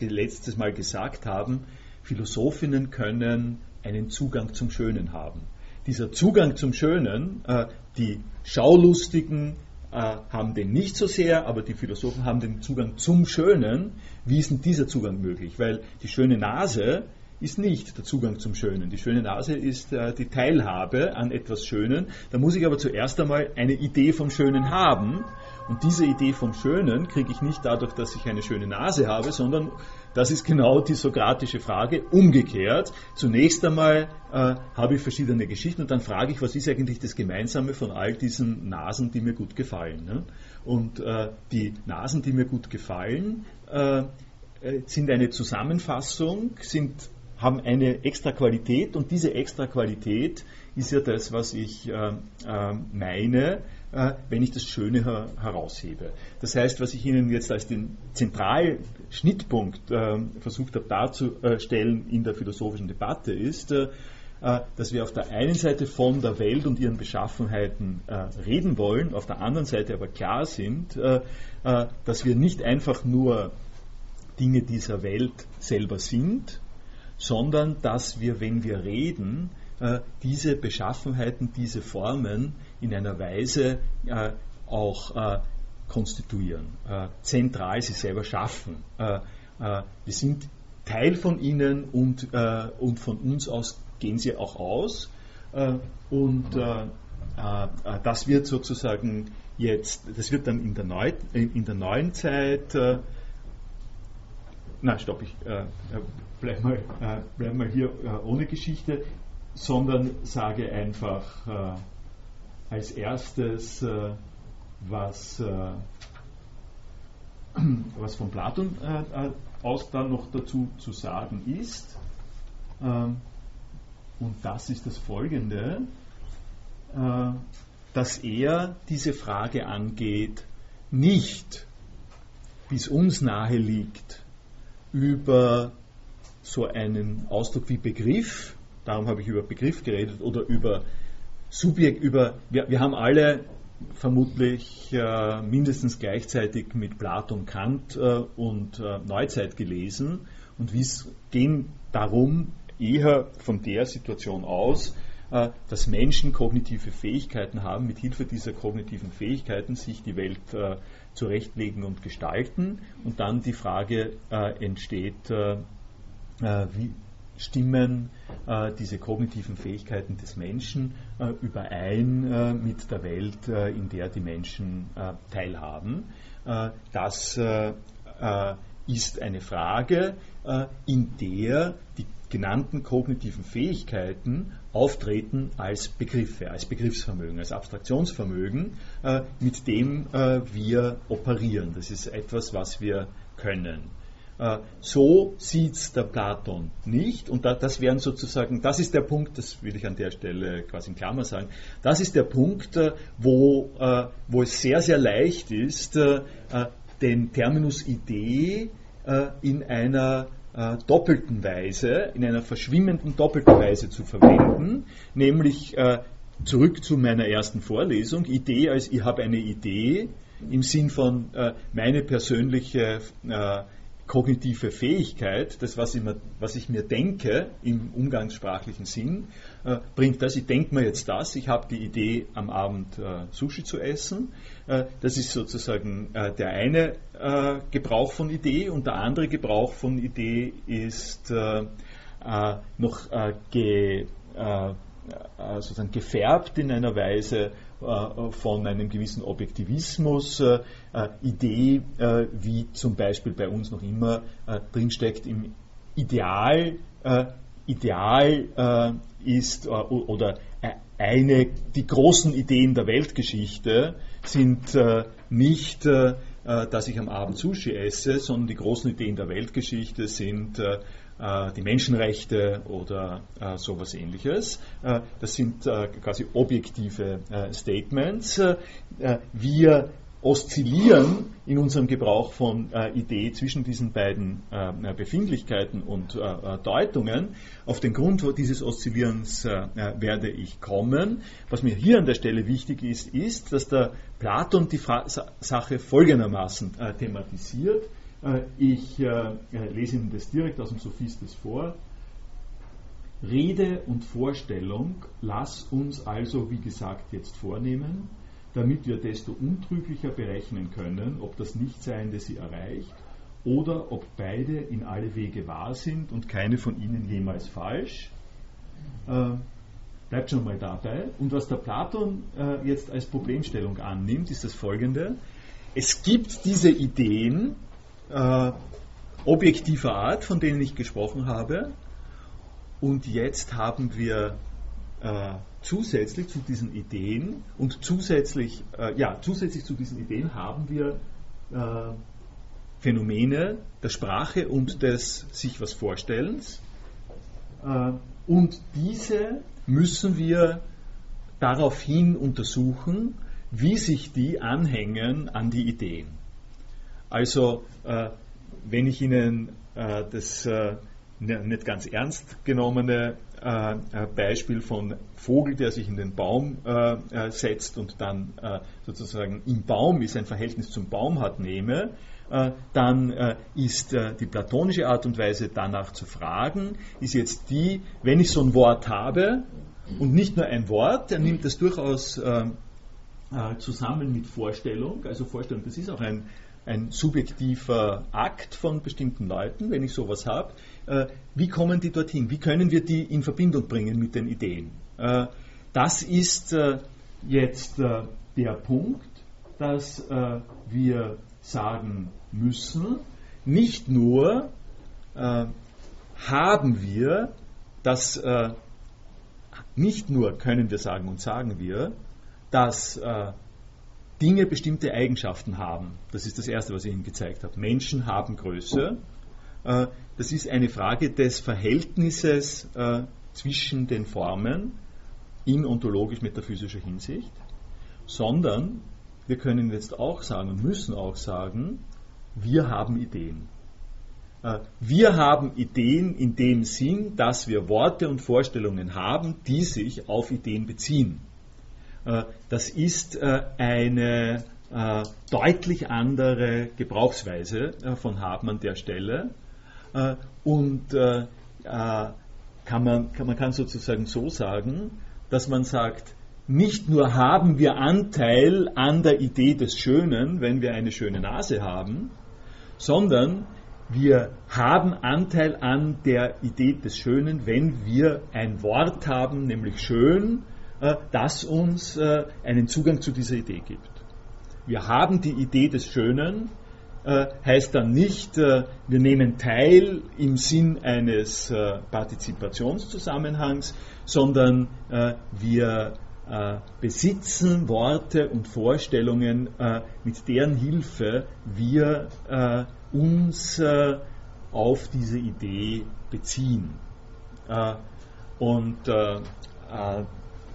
letztes Mal gesagt haben, Philosophinnen können einen Zugang zum Schönen haben dieser Zugang zum Schönen, äh, die Schaulustigen äh, haben den nicht so sehr, aber die Philosophen haben den Zugang zum Schönen. Wie ist denn dieser Zugang möglich? Weil die schöne Nase ist nicht der Zugang zum Schönen. Die schöne Nase ist äh, die Teilhabe an etwas Schönen. Da muss ich aber zuerst einmal eine Idee vom Schönen haben. Und diese Idee vom Schönen kriege ich nicht dadurch, dass ich eine schöne Nase habe, sondern das ist genau die sokratische Frage. Umgekehrt, zunächst einmal äh, habe ich verschiedene Geschichten und dann frage ich, was ist eigentlich das Gemeinsame von all diesen Nasen, die mir gut gefallen. Ne? Und äh, die Nasen, die mir gut gefallen, äh, äh sind eine Zusammenfassung, sind haben eine extra Qualität und diese extra Qualität ist ja das, was ich äh, äh, meine, wenn ich das Schöne her heraushebe. Das heißt, was ich Ihnen jetzt als den zentralen Schnittpunkt äh, versucht habe darzustellen in der philosophischen Debatte ist, äh, äh, dass wir auf der einen Seite von der Welt und ihren Beschaffenheiten reden wollen, auf der anderen Seite aber klar sind, dass wir nicht einfach nur Dinge dieser Welt selber sind, sondern dass wir, wenn wir reden, äh, diese Beschaffenheiten, diese Formen in einer Weise äh, auch äh, konstituieren, zentral sie selber schaffen. wir sind Teil von ihnen und, und von uns aus gehen sie auch aus. und das wird sozusagen jetzt, das wird dann in der, Neu, in der neuen Zeit, na stopp, ich bleib mal, äh, bleib mal hier äh, ohne Geschichte, sondern sage einfach äh, als erstes, äh, was, äh, <clears throat> was von Platon äh, aus dann noch dazu zu sagen ist. Ähm, und das ist das folgende, dass er diese Frage angeht, nicht, wie es uns nahe liegt, über so einen Ausdruck wie Begriff, darum habe ich über Begriff geredet, oder über Subjekt, über, wir, wir haben alle vermutlich äh, mindestens gleichzeitig mit Platon, Kant äh, und äh, Neuzeit gelesen. Und wir gehen darum eher von der Situation aus, äh, dass Menschen kognitive Fähigkeiten haben, mit Hilfe dieser kognitiven Fähigkeiten sich die Welt äh, zurechtlegen und gestalten. Und dann die Frage äh, entsteht, wie stimmen äh, diese kognitiven Fähigkeiten des Menschen äh, überein mit der Welt, in der die Menschen teilhaben. das ist eine Frage, in der die genannten kognitiven Fähigkeiten auftreten als Begriffe, als Begriffsvermögen, als Abstraktionsvermögen, mit dem wir operieren. Das ist etwas, was wir können. Äh, so sieht es der Platon nicht. Und das wären sozusagen, das ist der Punkt, das will ich an der Stelle quasi in Klammer sagen, das ist der Punkt, äh, wo, äh, wo es sehr, sehr leicht ist, den Terminus Idee in einer doppelten Weise, in einer verschwimmenden doppelten Weise zu verwenden, nämlich zurück zu meiner ersten Vorlesung, Idee als ich habe eine Idee im Sinn von meine persönliche kognitive Fähigkeit, das, was ich mir, was ich mir denke im umgangssprachlichen Sinn, äh, bringt das, ich denke mir jetzt das, ich habe die Idee, am Abend äh, Sushi zu essen. Äh, das ist sozusagen äh, der eine äh, Gebrauch von Idee und der andere Gebrauch von Idee ist äh, noch ge, sozusagen gefärbt in einer Weise, von einem gewissen Objektivismus, äh, äh, Idee, wie zum Beispiel bei uns noch immer drinsteckt im Ideal, Ideal ist oder eine, die großen Ideen der Weltgeschichte sind nicht, dass ich am Abend Sushi esse, sondern die großen Ideen der Weltgeschichte sind äh, die Menschenrechte oder äh, sowas ähnliches. Äh, das sind quasi objektive Statements. wir oszillieren in unserem Gebrauch von äh, Idee zwischen diesen beiden äh, Befindlichkeiten und äh, Deutungen. Auf den Grund dieses Oszillierens werde ich kommen. Was mir hier an der Stelle wichtig ist, ist, dass der Platon die Fra Sache folgendermaßen thematisiert. Äh, ich äh, lese Ihnen das direkt aus dem Sophistes vor. Rede und Vorstellung lass uns also, wie gesagt, jetzt vornehmen, damit wir desto untrüglicher berechnen können, ob das Nichtseiende sie erreicht oder ob beide in alle Wege wahr sind und keine von ihnen jemals falsch. Äh, bleibt schon mal dabei. Und was der Platon äh, jetzt als Problemstellung annimmt, ist das folgende. Es gibt diese Ideen äh, objektiver Art, von denen ich gesprochen habe, und jetzt haben wir äh, zusätzlich zu diesen Ideen und zusätzlich, äh, ja, zusätzlich zu diesen Ideen haben wir äh, Phänomene der Sprache und des sich was Vorstellens. Äh, und diese müssen wir daraufhin untersuchen, wie sich die anhängen an die Ideen. Also, äh, wenn ich Ihnen äh, das äh, nicht ganz ernst genommene Beispiel von Vogel, der sich in den Baum setzt und dann sozusagen im Baum ist, ein Verhältnis zum Baum hat, nehme, dann ist die platonische Art und Weise danach zu fragen, ist jetzt die, wenn ich so ein Wort habe und nicht nur ein Wort, er nimmt das durchaus zusammen mit Vorstellung, also Vorstellung, das ist auch ein, ein subjektiver Akt von bestimmten Leuten, wenn ich sowas habe, äh, wie kommen die dorthin? Wie können wir die in Verbindung bringen mit den Ideen? Äh, das ist äh, jetzt der Punkt, dass wir sagen müssen, nicht nur haben wir das, nicht nur können wir sagen und sagen wir, dass Dinge bestimmte Eigenschaften haben. Das ist das Erste, was ich Ihnen gezeigt habe. Menschen haben Größe. Äh, das ist eine Frage des Verhältnisses äh, zwischen den Formen in ontologisch-metaphysischer Hinsicht, sondern wir können jetzt auch sagen und müssen auch sagen, wir haben Ideen. Äh, wir haben Ideen in dem Sinn, dass wir Worte und Vorstellungen haben, die sich auf Ideen beziehen. Das ist eine deutlich andere Gebrauchsweise von Haben an der Stelle. Äh, und äh, äh, kann man, kann, man kann sozusagen so sagen, dass man sagt, nicht nur haben wir Anteil an der Idee des Schönen, wenn wir eine schöne Nase haben, sondern wir haben Anteil an der Idee des Schönen, wenn wir ein Wort haben, nämlich schön, das uns einen Zugang zu dieser Idee gibt. Wir haben die Idee des Schönen, äh, heißt dann nicht, äh, wir nehmen teil im Sinn eines äh, Partizipationszusammenhangs, sondern wir besitzen Worte und Vorstellungen, mit deren Hilfe wir uns auf diese Idee beziehen. und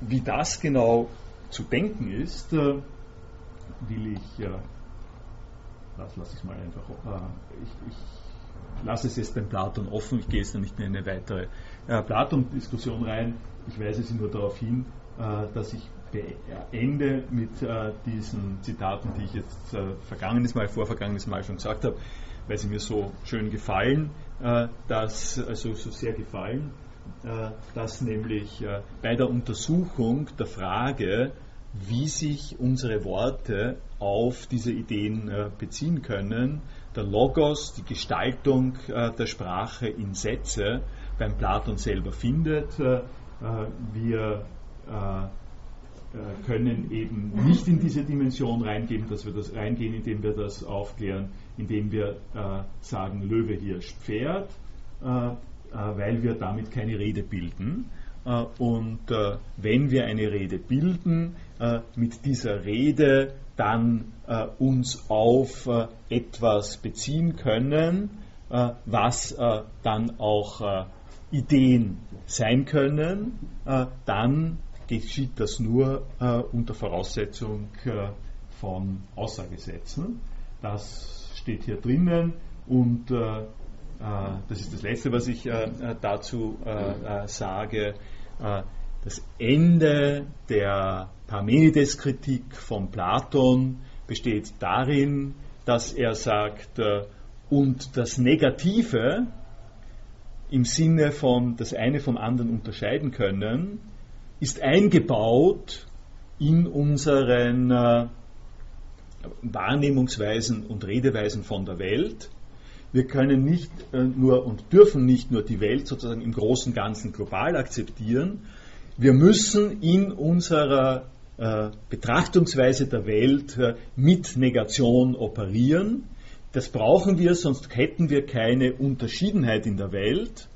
wie das genau zu denken ist, will ich das lasse ich mal einfach. Äh, ich, ich lasse es jetzt beim Platon offen, ich gehe jetzt nicht in eine weitere äh, Platon-Diskussion rein. Ich weise Sie nur darauf hin, äh, dass ich beende mit äh, diesen Zitaten, die ich jetzt äh, vergangenes Mal, vorvergangenes Mal schon gesagt habe, weil sie mir so schön gefallen, äh, dass, also so sehr gefallen, äh, dass nämlich äh, bei der Untersuchung der Frage, wie sich unsere Worte auf diese Ideen äh, beziehen können. Der Logos, die Gestaltung äh, der Sprache in Sätze beim Platon selber findet. Äh, wir können eben nicht in diese Dimension reingehen, dass wir das reingehen, indem wir das aufklären, indem wir sagen Löwe, Hirsch, Pferd, weil wir damit keine Rede bilden. Und wenn wir eine Rede bilden, mit dieser Rede dann äh, uns auf äh, etwas beziehen können, äh, was äh, dann auch äh, Ideen sein können, äh, dann geschieht das nur unter Voraussetzung von Aussagesätzen. Das steht hier drinnen und das ist das Letzte, was ich dazu sage. Das Ende der Parmenides-Kritik von Platon besteht darin, dass er sagt, äh, und das Negative im Sinne von das eine vom anderen unterscheiden können, ist eingebaut in unseren äh, Wahrnehmungsweisen und Redeweisen von der Welt. Wir können nicht äh, nur und dürfen nicht nur die Welt sozusagen im großen Ganzen global akzeptieren. Wir müssen in unserer äh, Betrachtungsweise der Welt äh, mit Negation operieren. Das brauchen wir, sonst hätten wir keine Unterschiedenheit in der Welt.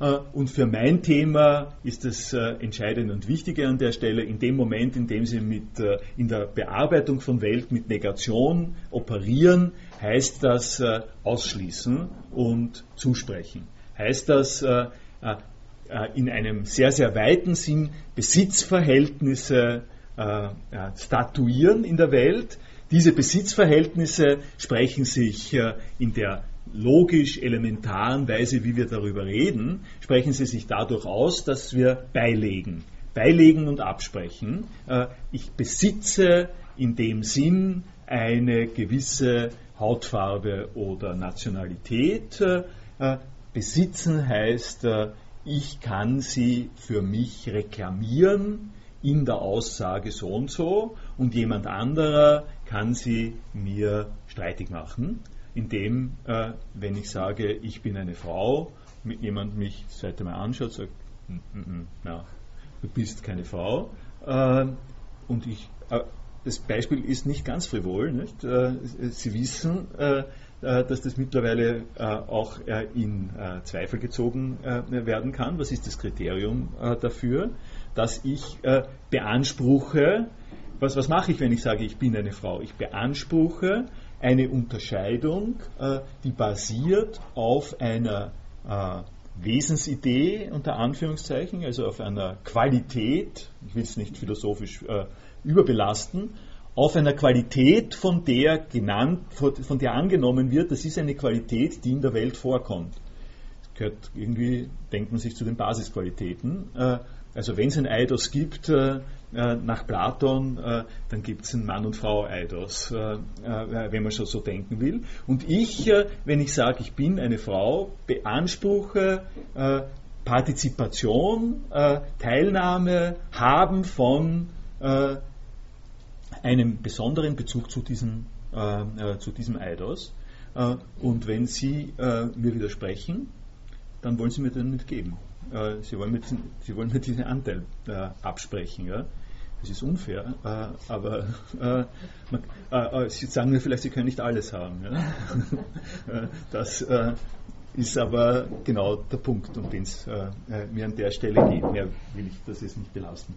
Äh, und für mein Thema ist das äh, Entscheidende und Wichtige an der Stelle, in dem Moment, in dem Sie mit, äh, in der Bearbeitung von Welt mit Negation operieren, heißt das ausschließen und zusprechen. Heißt das in einem sehr, sehr weiten Sinn Besitzverhältnisse statuieren in der Welt. Diese Besitzverhältnisse sprechen sich in der logisch elementaren Weise, wie wir darüber reden, sprechen sie sich dadurch aus, dass wir beilegen. Beilegen und absprechen. Äh, ich besitze in dem Sinn eine gewisse Hautfarbe oder Nationalität. Äh, besitzen heißt, äh, ich kann sie für mich reklamieren in der Aussage so und so und jemand anderer kann sie mir streitig machen indem, äh, wenn ich sage, ich bin eine Frau, jemand mich seit einmal anschaut, sagt, mm, mm, mm, na, du bist keine Frau. Äh, und ich, äh, das Beispiel ist nicht ganz frivol. Nicht? Äh, Sie wissen, äh, äh, dass das mittlerweile auch in Zweifel gezogen werden kann. Was ist das Kriterium dafür? Dass ich beanspruche, was, was mache ich, wenn ich sage, ich bin eine Frau? Ich beanspruche, eine Unterscheidung, äh, die basiert auf einer äh, Wesensidee unter Anführungszeichen, also auf einer Qualität, ich will es nicht philosophisch äh, überbelasten, auf einer Qualität, von der genannt, von der angenommen wird, das ist eine Qualität, die in der Welt vorkommt. Das gehört irgendwie, denkt man sich zu den Basisqualitäten. Also wenn es ein Eidos gibt, äh, nach Platon, äh, dann gibt es einen Mann- und Frau-Eidos, äh, äh, wenn man schon so denken will. Und ich, wenn ich sage, ich bin eine Frau, beanspruche Partizipation, Teilnahme, Haben von einem besonderen Bezug zu diesem, zu diesem Eidos. und wenn Sie mir widersprechen, dann wollen Sie mir den nicht geben. Sie, wollen mir diesen Anteil absprechen. Ja? Das ist unfair, äh, aber äh, man, äh, äh, Sie sagen mir vielleicht, Sie können nicht alles haben. Ja? <laughs> das ist aber genau der Punkt, um den es mir an der Stelle geht. Mehr will ich das jetzt nicht belasten.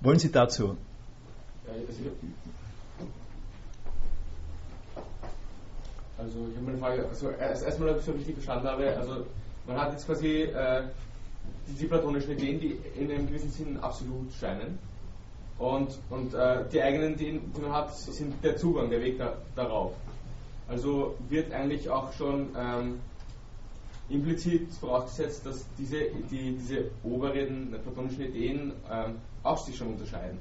Wollen Sie dazu? Also ich habe eine Frage, also erstmal, ob ich so richtig verstanden habe, also man hat jetzt quasi äh, die platonischen Ideen, die in einem gewissen Sinn absolut scheinen. Und, und äh, die eigenen Ideen, die man hat, sind der Zugang, der Weg da, darauf. Also wird eigentlich auch schon ähm, implizit vorausgesetzt, dass diese, die, diese oberen platonischen Ideen ähm, auch sich schon unterscheiden.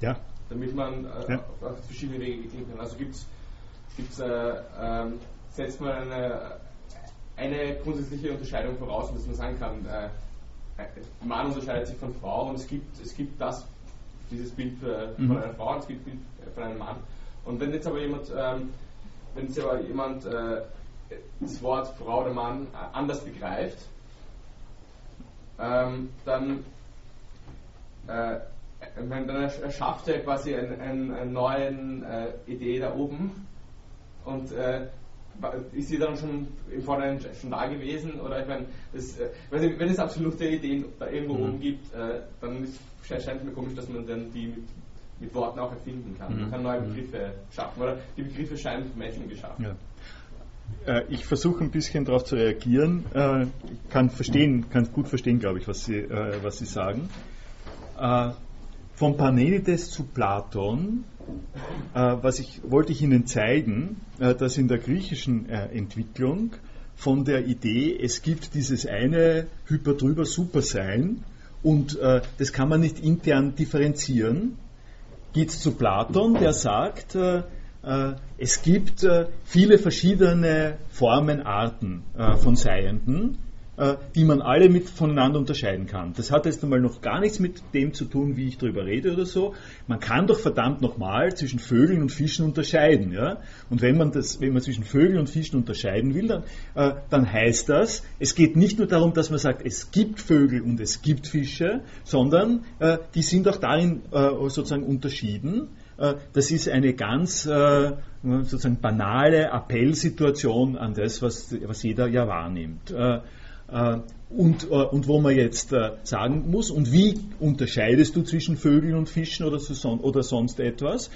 Ja. Damit man äh, ja. auf, verschiedene Wege gehen kann. Also gibt's, gibt's, äh, ähm, setzt man eine, eine grundsätzliche Unterscheidung voraus, dass man sagen kann, äh, Mann unterscheidet sich von Frau und es gibt, es gibt das, dieses Bild mhm. von einer Frau ein Bild von einem Mann. Und wenn jetzt aber jemand, ähm, wenn jetzt aber jemand äh, das Wort Frau oder Mann äh, anders begreift, ähm, dann, äh, dann erschafft er quasi eine ein, ein neue äh, Idee da oben und äh, ist sie dann schon im Vorhinein schon da gewesen? Oder ich meine, äh, wenn es absolute Ideen da irgendwo mhm. oben gibt, äh, dann ist, scheint es mir komisch, dass man dann die mit, mit Worten auch erfinden kann. Mhm. Man kann neue mhm. Begriffe schaffen, oder die Begriffe scheinen Menschen geschaffen. Ja. Äh, ich versuche ein bisschen darauf zu reagieren. Ich kann verstehen, kann gut verstehen, glaube ich, was Sie, was Sie sagen. Von Parmenides zu Platon äh, was ich, wollte ich Ihnen zeigen, äh, dass in der griechischen äh, Entwicklung von der Idee, es gibt dieses eine Hyperdrüber Supersein und das kann man nicht intern differenzieren, geht es zu Platon, der sagt, es gibt viele verschiedene Formen, Arten von Seienden. äh, die man alle mit voneinander unterscheiden kann. Das hat jetzt einmal noch gar nichts mit dem zu tun, wie ich darüber rede oder so. Man kann doch verdammt nochmal zwischen Vögeln und Fischen unterscheiden. Ja? Und wenn man, das, wenn man zwischen Vögeln und Fischen unterscheiden will, dann, äh, dann heißt das, es geht nicht nur darum, dass man sagt, es gibt Vögel und es gibt Fische, sondern äh, die sind auch darin äh, sozusagen unterschieden. Äh, das ist eine ganz äh, sozusagen banale Appellsituation an das, was, was jeder ja wahrnimmt. Äh, und, und wo man jetzt sagen muss, und wie unterscheidest du zwischen Vögeln und Fischen oder, so, oder sonst etwas?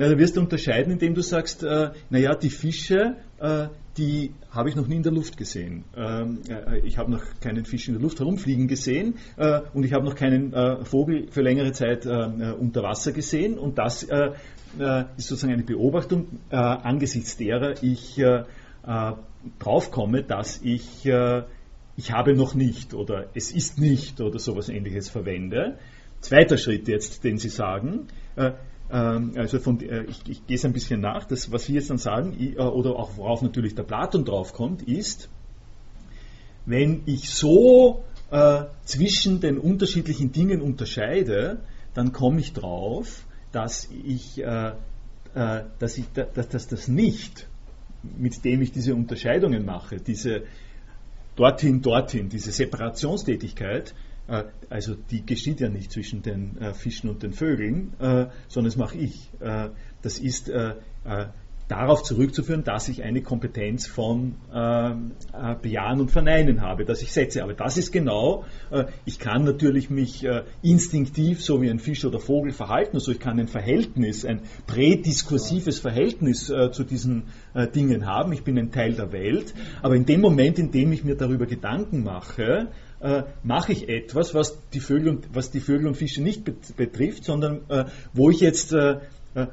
Na, da wirst du unterscheiden, indem du sagst, äh, naja, die Fische, äh, die habe ich noch nie in der Luft gesehen. Ähm, äh, ich habe noch keinen Fisch in der Luft herumfliegen gesehen äh, und ich habe noch keinen äh, Vogel für längere Zeit äh, unter Wasser gesehen. Und das ist sozusagen eine Beobachtung, angesichts derer ich draufkomme, dass ich, ich habe noch nicht oder es ist nicht oder sowas ähnliches verwende. Zweiter Schritt jetzt, den Sie sagen, ähm, also von, äh, ich, ich gehe es ein bisschen nach, das, was Sie jetzt dann sagen, äh, oder auch worauf natürlich der Platon draufkommt, ist, wenn ich so äh, zwischen den unterschiedlichen Dingen unterscheide, dann komme ich drauf, dass ich, äh, äh, dass, ich dass, dass das nicht, mit dem ich diese Unterscheidungen mache, diese dorthin, dorthin, diese Separationstätigkeit, äh, also die geschieht ja nicht zwischen den äh, Fischen und den Vögeln, äh, sondern das mache ich. das ist darauf zurückzuführen, dass ich eine Kompetenz von äh, Bejahen und Verneinen habe, dass ich setze. Aber das ist genau, äh, ich kann natürlich mich äh, instinktiv so wie ein Fisch oder Vogel verhalten, also ich kann ein Verhältnis, ein prädiskursives Verhältnis zu diesen Dingen haben. Ich bin ein Teil der Welt. Aber in dem Moment, in dem ich mir darüber Gedanken mache, äh, mache ich etwas, was die, Vögel und, was die Vögel und Fische nicht betrifft, sondern äh, wo ich jetzt äh, äh,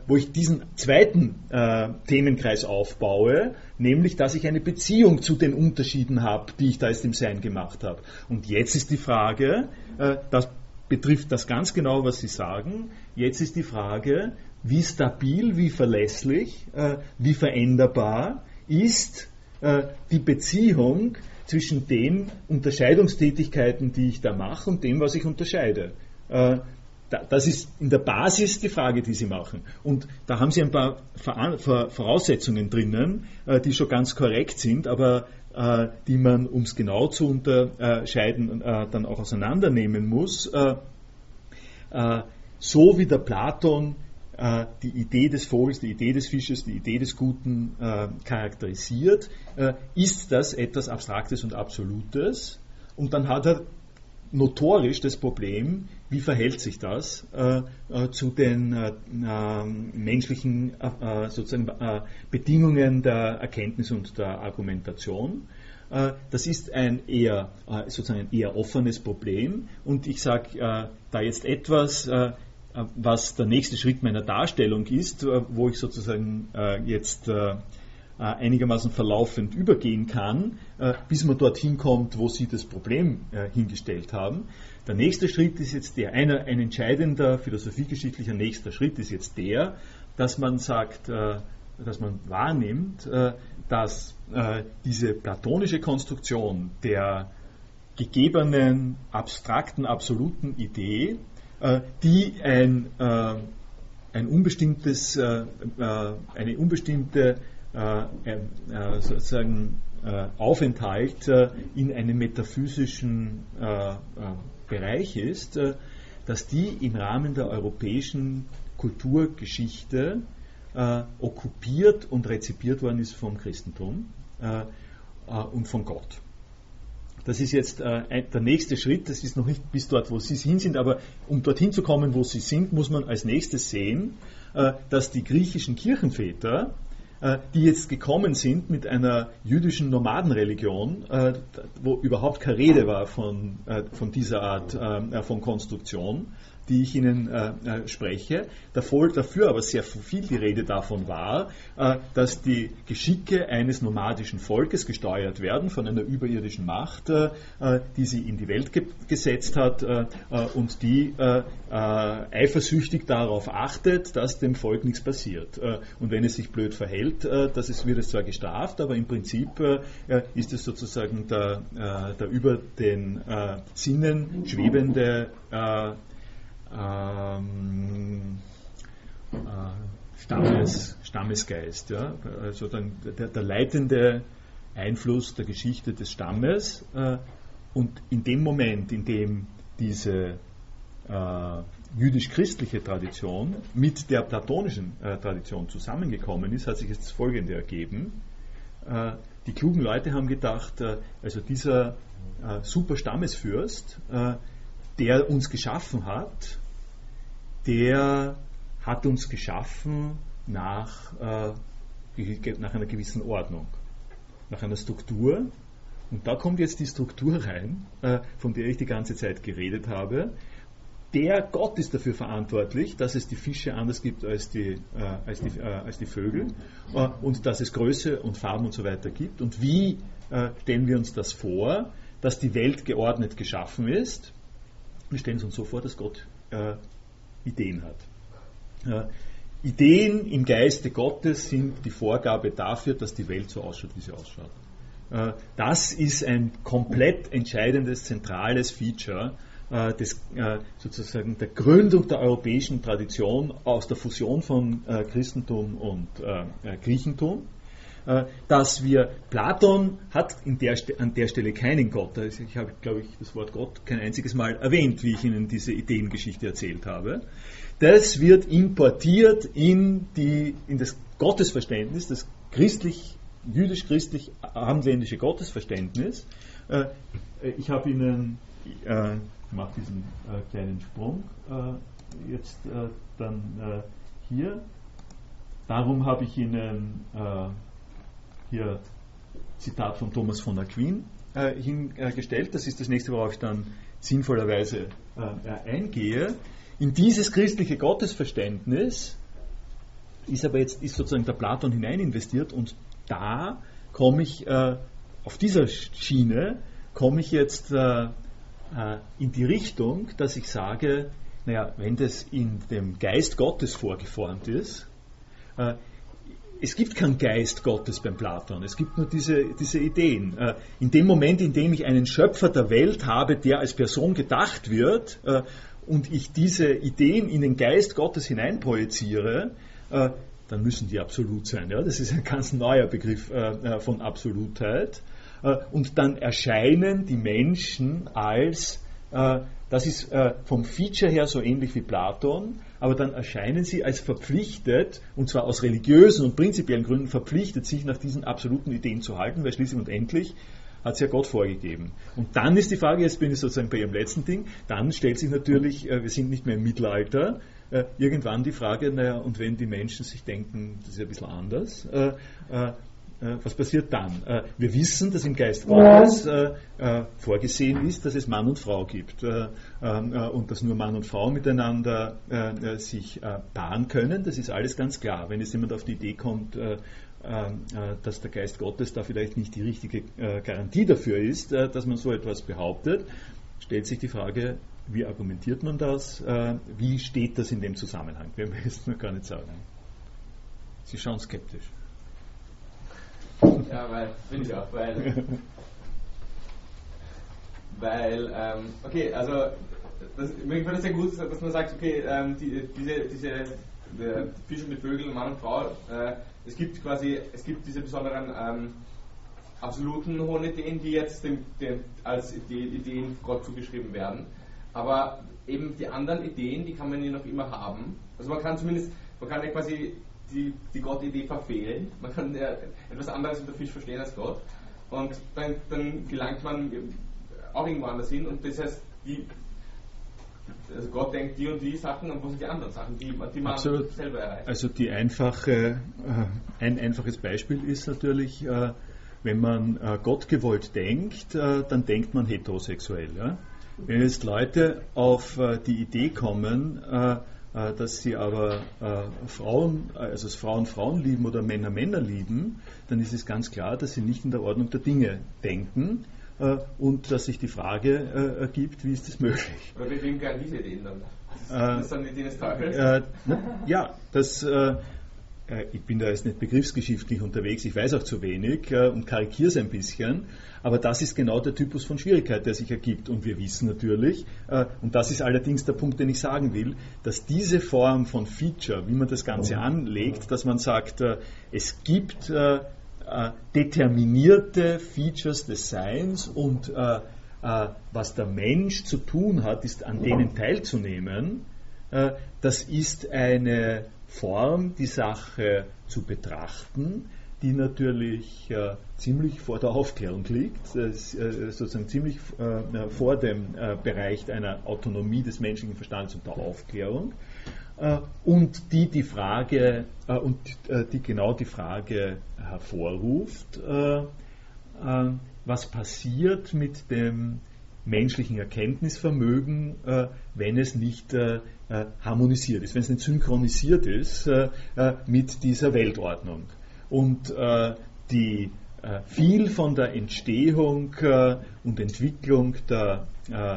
wo ich diesen zweiten äh, Themenkreis aufbaue, nämlich dass ich eine Beziehung zu den Unterschieden habe, die ich da jetzt im Sein gemacht habe. Und jetzt ist die Frage, äh, das betrifft das ganz genau, was Sie sagen, jetzt ist die Frage, wie stabil, wie verlässlich, äh, wie veränderbar ist die Beziehung zwischen den Unterscheidungstätigkeiten, die ich da mache und dem, was ich unterscheide. Äh, das ist in der Basis die Frage, die Sie machen. Und da haben Sie ein paar Voraussetzungen drinnen, äh, die schon ganz korrekt sind, aber äh, die man, um es genau zu unterscheiden, dann auch auseinandernehmen muss. So wie der Platon äh, die Idee des Vogels, die Idee des Fisches, die Idee des Guten äh, charakterisiert, äh, ist das etwas Abstraktes und Absolutes. Und dann hat er notorisch das Problem, wie verhält sich das äh, äh, zu den äh, menschlichen sozusagen Bedingungen der Erkenntnis und der Argumentation. Das ist ein eher, sozusagen ein eher offenes Problem und ich sage da jetzt etwas, äh, was der nächste Schritt meiner Darstellung ist, äh, wo ich sozusagen äh, jetzt einigermaßen verlaufend übergehen kann, bis man dorthin kommt, wo Sie das Problem hingestellt haben. Der nächste Schritt ist jetzt der, ein, ein entscheidender philosophiegeschichtlicher nächster Schritt ist jetzt der, dass man sagt, dass man wahrnimmt, dass diese platonische Konstruktion der gegebenen, abstrakten, absoluten Idee äh, die ein, äh, ein unbestimmtes, äh, eine unbestimmte sozusagen Aufenthalt in einem metaphysischen Bereich ist, dass die im Rahmen der europäischen Kulturgeschichte okkupiert und rezipiert worden ist vom Christentum und von Gott. Das ist jetzt äh, der nächste Schritt. Das ist noch nicht bis dort, wo Sie hin sind, aber um dorthin zu kommen, wo Sie sind, muss man als nächstes sehen, äh, dass die griechischen Kirchenväter, äh, die jetzt gekommen sind mit einer jüdischen Nomadenreligion, äh, wo überhaupt keine Rede war von, äh, von dieser Art äh, von Konstruktion, die ich Ihnen äh, äh, spreche. Dafür aber sehr viel die Rede davon war, äh, dass die Geschicke eines nomadischen Volkes gesteuert werden von einer überirdischen Macht, äh, äh, die sie in die Welt ge gesetzt hat äh, und die eifersüchtig darauf achtet, dass dem Volk nichts passiert. und wenn es sich blöd verhält, das ist, wird es zwar gestraft, aber im Prinzip ist es sozusagen der, der über den Sinnen schwebende ähm, äh, Stammes, Stammesgeist. Ja? Also dann der, der, leitende Einfluss der Geschichte des Stammes. Äh, und in dem Moment, in dem diese äh, jüdisch-christliche Tradition mit der platonischen äh, Tradition zusammengekommen ist, hat sich jetzt das Folgende ergeben. Äh, die klugen Leute haben gedacht, äh, also dieser super Stammesfürst, der uns geschaffen hat, der hat uns geschaffen nach, äh, nach einer gewissen Ordnung, nach einer Struktur. Und da kommt jetzt die Struktur rein, äh, von der ich die ganze Zeit geredet habe. Der Gott ist dafür verantwortlich, dass es die Fische anders gibt als die, äh, als die, äh, als die Vögel äh, und dass es Größe und Farben und so weiter gibt. Und wie äh, stellen wir uns das vor, dass die Welt geordnet geschaffen ist? Wir stellen es uns so vor, dass Gott Ideen hat. Ideen im Geiste Gottes sind die Vorgabe dafür, dass die Welt so ausschaut, wie sie ausschaut. Äh, das ist ein komplett entscheidendes, zentrales Feature äh, des, äh, sozusagen der Gründung der europäischen Tradition aus der Fusion von Christentum und Griechentum. Äh, dass wir, Platon hat der, an der Stelle keinen Gott. Ich habe, glaube ich, das Wort Gott kein einziges Mal erwähnt, wie ich Ihnen diese Ideengeschichte erzählt habe. Das wird importiert in, die, in das Gottesverständnis, das christlich, jüdisch-christlich abendländische Gottesverständnis. Äh, ich habe Ihnen, äh, ich mache diesen kleinen Sprung jetzt dann hier. Darum habe ich Ihnen hier Zitat von Thomas von Aquin äh, hingestellt. Das ist das nächste, worauf ich dann sinnvollerweise äh, eingehe. In dieses christliche Gottesverständnis ist aber jetzt ist sozusagen der Platon hinein investiert und da komme ich äh, auf dieser Schiene komme ich jetzt äh, äh, in die Richtung, dass ich sage, naja, wenn das in dem Geist Gottes vorgeformt ist, äh, es gibt keinen Geist Gottes beim Platon, es gibt nur diese, diese Ideen. Äh, in dem Moment, in dem ich einen Schöpfer der Welt habe, der als Person gedacht wird, äh, und ich diese Ideen in den Geist Gottes hineinprojiziere, äh, dann müssen die absolut sein. Das ist ein ganz neuer Begriff von Absolutheit. Und dann erscheinen die Menschen als, das ist vom Feature her so ähnlich wie Platon, aber dann erscheinen sie als verpflichtet, und zwar aus religiösen und prinzipiellen Gründen verpflichtet, sich nach diesen absoluten Ideen zu halten, weil schließlich und endlich hat es ja Gott vorgegeben. Und dann ist die Frage, jetzt bin ich sozusagen bei Ihrem letzten Ding, dann stellt sich natürlich, äh, wir sind nicht mehr im Mittelalter, äh, irgendwann die Frage, naja, und wenn die Menschen sich denken, das ist ja ein bisschen anders, äh, äh, was passiert dann? Äh, wir wissen, dass im Geist Gottes äh, vorgesehen ist, dass es Mann und Frau gibt und dass nur Mann und Frau miteinander sich paaren können. Das ist alles ganz klar. Wenn jetzt jemand auf die Idee kommt, dass der Geist Gottes da vielleicht nicht die richtige Garantie dafür ist, dass man so etwas behauptet, stellt sich die Frage, wie argumentiert man das? Wie steht das in dem Zusammenhang? Wir müssen nur gar nicht sagen. Sie schauen skeptisch. <laughs> Ja, weil, finde ich auch, weil, <laughs> weil, ähm, okay, also, das, mir gefällt es sehr gut, dass man sagt, okay, ähm, die, diese, diese die Fische mit Vögeln, Mann und Frau, äh, es gibt quasi, es gibt diese besonderen ähm, absoluten hohen Ideen, die jetzt dem, dem, als die Ideen Gott zugeschrieben werden. Aber eben die anderen Ideen, die kann man ja noch immer haben. Also man kann zumindest, man kann ja quasi die, die Gott-Idee verfehlen. Man kann ja etwas anderes unter Fisch verstehen als Gott. Und dann, dann gelangt man auch irgendwo anders hin. Und das heißt, die, also Gott denkt die und die Sachen und wo sind die anderen Sachen, die, die man Absolut. selber erreicht. Also die einfache, äh, ein einfaches Beispiel ist natürlich, äh, wenn man äh, Gott gewollt denkt, äh, dann denkt man heterosexuell. Ja? Wenn jetzt Leute auf äh, die Idee kommen, äh, dass sie aber Frauen, also dass Frauen Frauen lieben oder Männer Männer lieben, dann ist es ganz klar, dass sie nicht in der Ordnung der Dinge denken und dass sich die Frage ergibt, wie ist das möglich? Wie wem gehören diese Ideen dann? Das, sind die Ideen des Teufels? ja, das äh, ich bin da jetzt nicht begriffsgeschichtlich unterwegs, ich weiß auch zu wenig äh, und karikiere es ein bisschen, aber das ist genau der Typus von Schwierigkeit, der sich ergibt. Und wir wissen natürlich, äh, und das ist allerdings der Punkt, den ich sagen will, dass diese Form von Feature, wie man das Ganze anlegt, dass man sagt, es gibt determinierte Features des Seins und was der Mensch zu tun hat, ist an denen teilzunehmen, das ist eine Form, die Sache zu betrachten, die natürlich äh, ziemlich vor der Aufklärung liegt, äh, sozusagen ziemlich äh, vor dem äh, Bereich einer Autonomie des menschlichen Verstandes und der Aufklärung. Äh, und die die Frage äh, und die genau die Frage hervorruft, was passiert mit dem menschlichen Erkenntnisvermögen, äh, wenn es nicht äh, äh, harmonisiert ist, wenn es nicht synchronisiert ist mit dieser Weltordnung. Und die viel von der Entstehung und Entwicklung der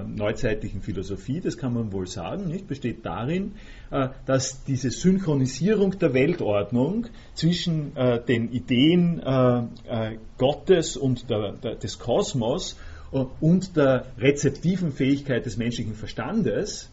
neuzeitlichen Philosophie, das kann man wohl sagen, nicht, besteht darin, dass diese Synchronisierung der Weltordnung zwischen den Ideen Gottes und der, der, des Kosmos und der rezeptiven Fähigkeit des menschlichen Verstandes,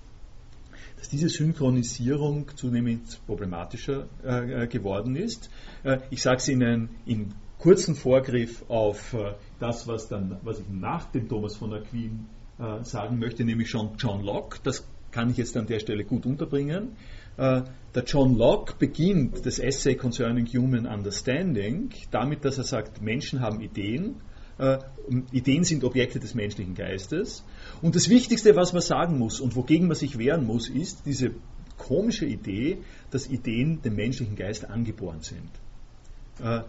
dass diese Synchronisierung zunehmend problematischer äh, geworden ist. Äh, ich sage es Ihnen in kurzen Vorgriff auf äh, das, was, dann, was ich nach dem Thomas von Aquin äh, sagen möchte, nämlich schon John Locke. Das kann ich jetzt an der Stelle gut unterbringen. Äh, der John Locke beginnt das Essay Concerning Human Understanding damit, dass er sagt, Menschen haben Ideen äh, Ideen sind Objekte des menschlichen Geistes. Und das Wichtigste, was man sagen muss und wogegen man sich wehren muss, ist diese komische Idee, dass Ideen dem menschlichen Geist angeboren sind. Äh,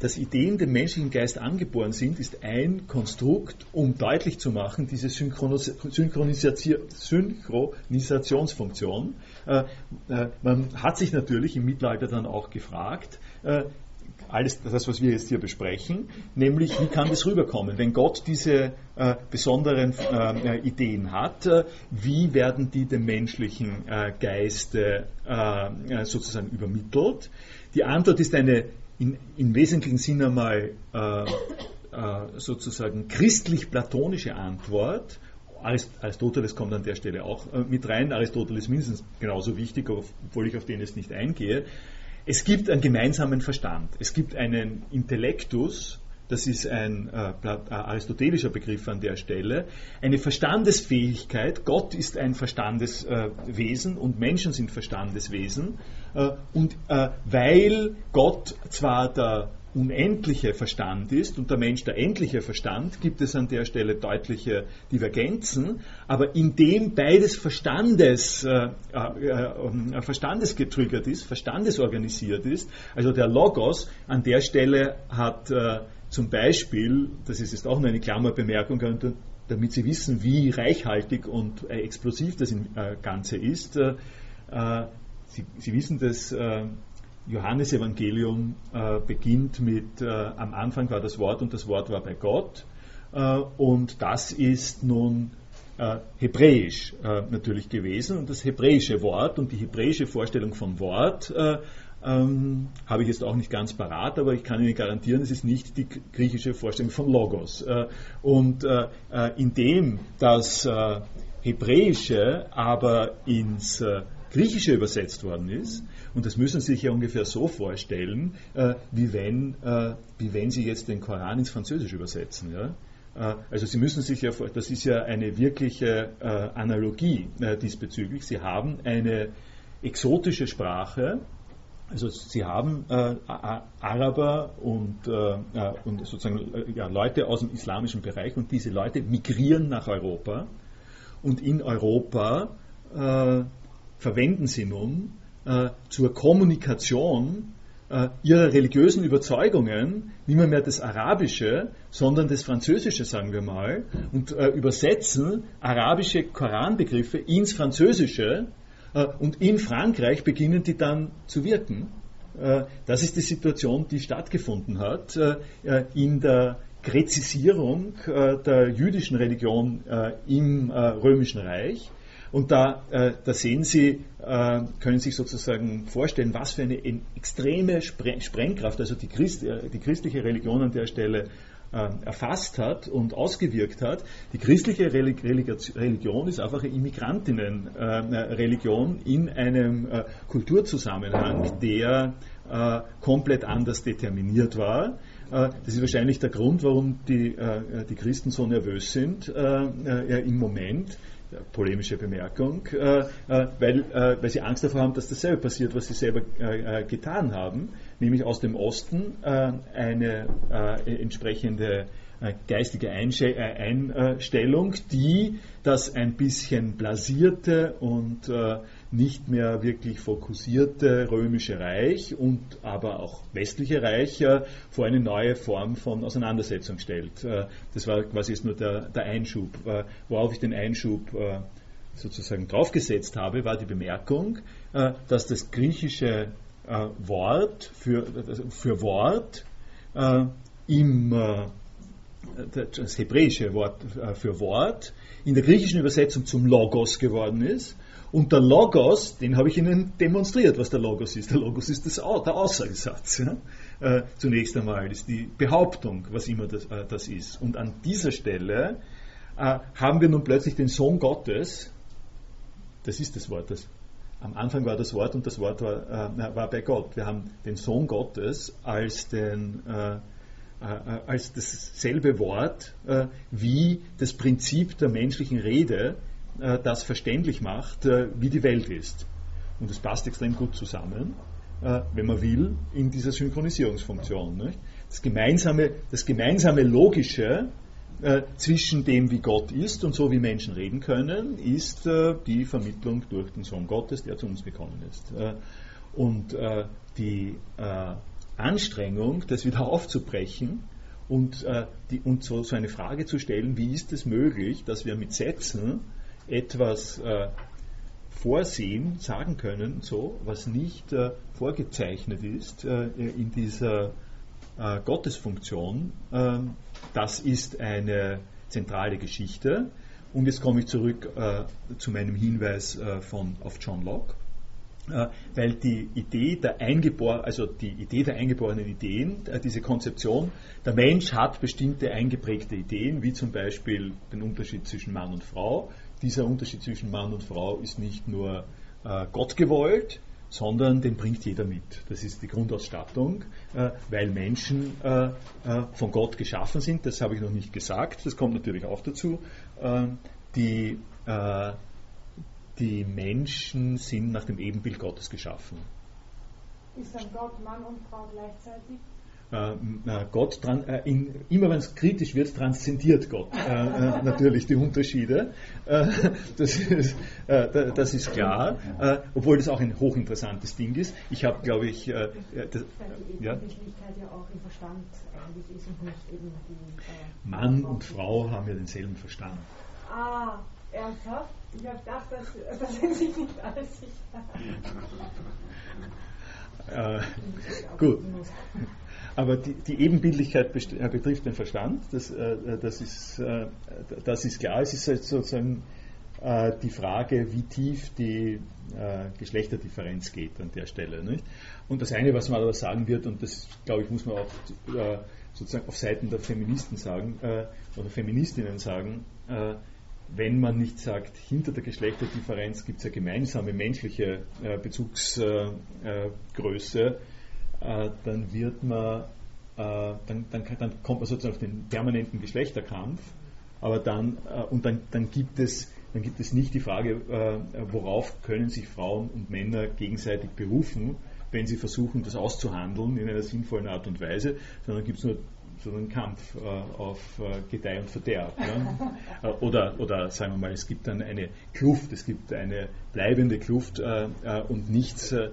dass Ideen dem menschlichen Geist angeboren sind, ist ein Konstrukt, um deutlich zu machen, diese Synchronisationsfunktion. Äh, äh, man hat sich natürlich im Mittelalter dann auch gefragt, äh, alles das, was wir jetzt hier besprechen, nämlich wie kann das rüberkommen? Wenn Gott diese äh, besonderen äh, Ideen hat, äh, wie werden die dem menschlichen äh, Geiste äh, äh, sozusagen übermittelt? Die Antwort ist eine in, im wesentlichen Sinne einmal sozusagen christlich-platonische Antwort. Aristoteles kommt an der Stelle auch mit rein. Aristoteles mindestens genauso wichtig, obwohl ich auf den jetzt nicht eingehe. Es gibt einen gemeinsamen Verstand. Es gibt einen Intellektus, das ist ein äh, äh, aristotelischer Begriff an der Stelle, eine Verstandesfähigkeit. Gott ist ein Verstandeswesen äh, und Menschen sind Verstandeswesen. Äh, und äh, weil Gott zwar der unendliche Verstand ist und der Mensch der endliche Verstand, gibt es an der Stelle deutliche Divergenzen, aber indem beides Verstandes, äh, äh, äh, Verstandesgetriggert ist, verstandesorganisiert ist, also der Logos an der Stelle hat äh, zum Beispiel, das ist jetzt auch nur eine Klammerbemerkung, damit Sie wissen, wie reichhaltig und äh, explosiv das äh, Ganze ist, Sie, Sie, wissen, dass Johannesevangelium äh, beginnt mit, äh, am Anfang war das Wort und das Wort war bei Gott. Äh, und das ist nun äh, hebräisch äh, natürlich gewesen. Und das hebräische Wort und die hebräische Vorstellung vom Wort äh, ähm, habe ich jetzt auch nicht ganz parat, aber ich kann Ihnen garantieren, es ist nicht die griechische Vorstellung von Logos. und indem das Hebräische aber ins Griechische übersetzt worden ist, und das müssen Sie sich ja ungefähr so vorstellen, äh, wie, wenn, äh, wie wenn Sie jetzt den Koran ins Französische übersetzen. Ja? Äh, also Sie müssen sich ja, das ist ja eine wirkliche äh, Analogie äh, diesbezüglich. Sie haben eine exotische Sprache, also Sie haben äh, Araber und, äh, und sozusagen äh, ja, Leute aus dem islamischen Bereich und diese Leute migrieren nach Europa und in Europa verwenden sie nun äh, zur Kommunikation ihrer religiösen Überzeugungen nicht mehr, mehr das Arabische, sondern das Französische, sagen wir mal, und äh, übersetzen arabische Koranbegriffe ins Französische äh, und in Frankreich beginnen die dann zu wirken. Äh, das ist die Situation, die stattgefunden hat in der Gräzisierung der jüdischen Religion im Römischen Reich und da, äh, da sehen Sie, äh, können sich sozusagen vorstellen, was für eine extreme Sprengkraft, also die, Christ, äh, die christliche Religion an der Stelle äh, erfasst hat und ausgewirkt hat. Die christliche Religion ist einfach eine Immigrantinnenreligion in einem äh, Kulturzusammenhang, der äh, komplett anders determiniert war. Das ist wahrscheinlich der Grund, warum die, die Christen so nervös sind im Moment polemische Bemerkung, äh, äh, weil, äh, weil sie Angst davor haben, dass dasselbe passiert, was sie selber getan haben, nämlich aus dem Osten eine entsprechende geistige Einstellung, die das ein bisschen blasierte und nicht mehr wirklich fokussierte römische Reich und aber auch westliche Reich äh, vor eine neue Form von Auseinandersetzung stellt. Äh, das war quasi jetzt nur der, der Einschub. Äh, worauf ich den Einschub sozusagen draufgesetzt habe, war die Bemerkung, dass das griechische Wort für, für Wort im das hebräische Wort für Wort in der griechischen Übersetzung zum Logos geworden ist und der Logos, den habe ich Ihnen demonstriert, was der Logos ist. Der Logos ist das, der Aussagesatz. Ja? Äh, zunächst einmal ist die Behauptung, was immer das, äh, das ist. Und an dieser Stelle äh, haben wir nun plötzlich den Sohn Gottes, das ist das Wort, das, am Anfang war das Wort und das Wort war, äh, war bei Gott. Wir haben den Sohn Gottes als den äh, äh, als dasselbe Wort wie das Prinzip der menschlichen Rede das verständlich macht, äh, wie die Welt ist. Und das passt extrem gut zusammen, äh, wenn man will, in dieser Synchronisierungsfunktion. Das gemeinsame, das gemeinsame Logische zwischen dem, wie Gott ist und so, wie Menschen reden können, ist die Vermittlung durch den Sohn Gottes, der zu uns gekommen ist. Und die Anstrengung, das wieder <laughs> aufzubrechen, und, die, und so, so, eine Frage zu stellen, wie ist es möglich, dass wir mit Sätzen etwas äh, vorsehen, sagen können, so, was nicht äh, vorgezeichnet ist äh, in dieser äh, Gottesfunktion. Ähm, das ist eine zentrale Geschichte. Und jetzt komme ich zurück äh, zu meinem Hinweis äh, von, auf John Locke weil die Idee der eingeborenen, also die Idee der eingeborenen Ideen, diese Konzeption, der Mensch hat bestimmte eingeprägte Ideen, wie zum Beispiel den Unterschied zwischen Mann und Frau, dieser Unterschied zwischen Mann und Frau ist nicht nur äh, Gott gewollt, sondern den bringt jeder mit. Das ist die Grundausstattung, äh, weil Menschen äh, äh, von Gott geschaffen sind. Das habe ich noch nicht gesagt, das kommt natürlich auch dazu. Äh, die, äh, die Menschen sind nach dem Ebenbild Gottes geschaffen. Ist dann Gott Mann und Frau gleichzeitig? Äh, Gott, äh, in, immer wenn es kritisch wird, transzendiert Gott äh, äh natürlich die Unterschiede. Äh, das, ist, äh, das, ist, klar, obwohl das auch ein hochinteressantes Ding ist. Ich habe, glaube ich, das, ja. ja auch im Verstand eigentlich ist und nicht eben die. Mann und Frau haben ja denselben Verstand. Ah, ernsthaft? Ich habe gedacht, dass, das sind sich nicht alle sicher. gut. Aber die, die Ebenbildlichkeit äh, betrifft den Verstand, das, äh, das, ist, äh, das ist klar. Es ist halt sozusagen die Frage, wie tief die Geschlechterdifferenz geht an der Stelle. Nicht? Und das eine, was man aber sagen wird, und das glaube ich, muss man auch sozusagen auf Seiten der Feministen sagen oder Feministinnen sagen, wenn man nicht sagt, hinter der Geschlechterdifferenz gibt es eine gemeinsame menschliche Bezugsgröße, äh, dann wird man, äh, dann, dann, dann, kommt man sozusagen auf den permanenten Geschlechterkampf, aber dann, äh, und dann, dann gibt es dann gibt es nicht die Frage, worauf können sich Frauen und Männer gegenseitig berufen, wenn sie versuchen, das auszuhandeln in einer sinnvollen Art und Weise, sondern gibt es nur so einen Kampf auf Gedeih und Verderb. Ne? <laughs> oder, oder sagen wir mal, es gibt dann eine Kluft, es gibt eine bleibende Kluft und nichts äh, äh,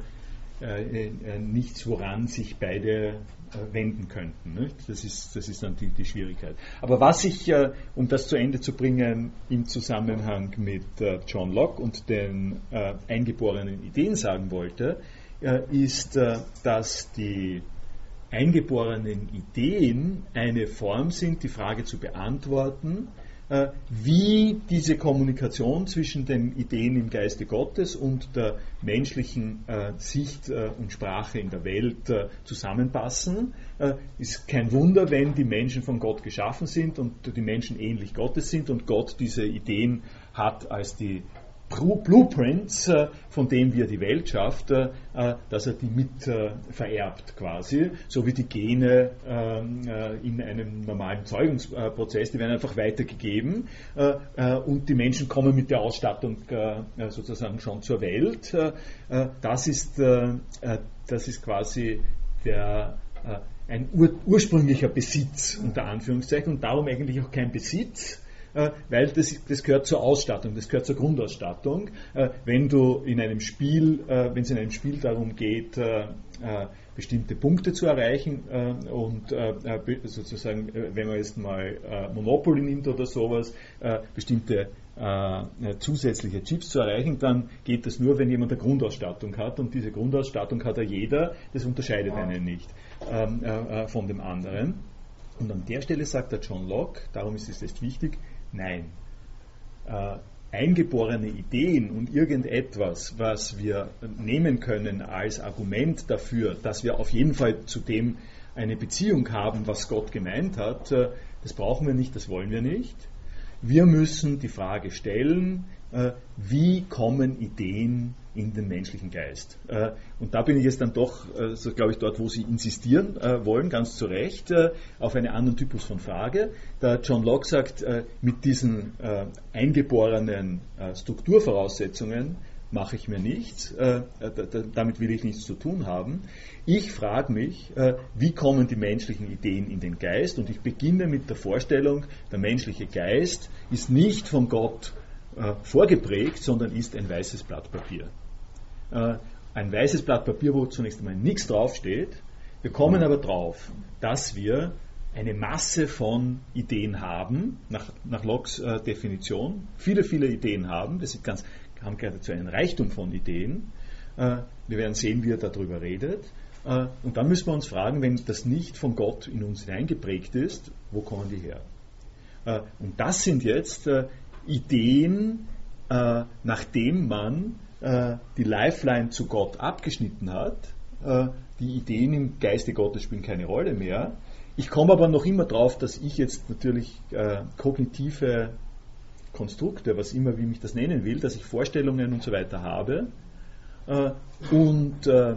nichts, woran sich beide äh, wenden könnten. Nicht? Das, ist, das ist dann die, die Schwierigkeit. Aber was ich, äh, um das zu Ende zu bringen, im Zusammenhang mit äh, John Locke und den äh, eingeborenen Ideen sagen wollte, ist, dass die eingeborenen Ideen eine Form sind, die Frage zu beantworten, äh, wie diese Kommunikation zwischen den Ideen im Geiste Gottes und der menschlichen äh, Sicht äh, und Sprache in der Welt zusammenpassen. Ist kein Wunder, wenn die Menschen von Gott geschaffen sind und die Menschen ähnlich Gottes sind und Gott diese Ideen hat als die Blueprints, äh, von dem wir die Welt schafft, äh, dass er die mit äh, vererbt quasi, so wie die Gene ähm, in einem normalen Zeugungsprozess, die werden einfach weitergegeben und die Menschen kommen mit der Ausstattung sozusagen schon zur Welt. Das ist, das ist quasi der, ein ur ursprünglicher Besitz unter Anführungszeichen und darum eigentlich auch kein Besitz, weil das, das gehört zur Ausstattung, das gehört zur Grundausstattung. Äh, wenn du in einem Spiel, äh, wenn es in einem Spiel darum geht, bestimmte Punkte zu erreichen und sozusagen, wenn man jetzt mal Monopoly nimmt oder sowas, bestimmte zusätzliche Chips zu erreichen, dann geht das nur, wenn jemand eine Grundausstattung hat und diese Grundausstattung hat ja jeder, das unterscheidet einen nicht ähm, von dem anderen. Und an der Stelle sagt der John Locke, darum ist es jetzt wichtig, Nein. Äh, eingeborene Ideen und irgendetwas, was wir nehmen können als Argument dafür, dass wir auf jeden Fall zu dem eine Beziehung haben, was Gott gemeint hat, äh, das brauchen wir nicht, das wollen wir nicht. Wir müssen die Frage stellen, wie kommen Ideen in den menschlichen Geist. Äh, und da bin ich jetzt dann doch, äh, so glaube ich, dort, wo Sie insistieren wollen, ganz zu Recht, auf einen anderen Typus von Frage. Der John Locke sagt, mit diesen eingeborenen Strukturvoraussetzungen mache ich mir nichts, damit will ich nichts zu tun haben. Ich frage mich, wie kommen die menschlichen Ideen in den Geist? Und ich beginne mit der Vorstellung, der menschliche Geist ist nicht von Gott äh, vorgeprägt, sondern ist ein weißes Blatt Papier. Äh, ein weißes Blatt Papier, wo zunächst einmal nichts draufsteht. Wir kommen aber drauf, dass wir eine Masse von Ideen haben, nach, nach Locks äh, Definition, viele, viele Ideen haben. Das ist ganz, haben geradezu einen Reichtum von Ideen. Äh, wir werden sehen, wie er darüber redet. Äh, und dann müssen wir uns fragen, wenn das nicht von Gott in uns hineingeprägt ist, wo kommen die her? Äh, und das sind jetzt Ideen, äh, nachdem man äh, die Lifeline zu Gott abgeschnitten hat. Äh, die Ideen im Geiste Gottes spielen keine Rolle mehr. Ich komme aber noch immer drauf, dass ich jetzt natürlich äh, kognitive Konstrukte, was immer, wie mich das nennen will, dass ich Vorstellungen und so weiter habe. Äh, und äh,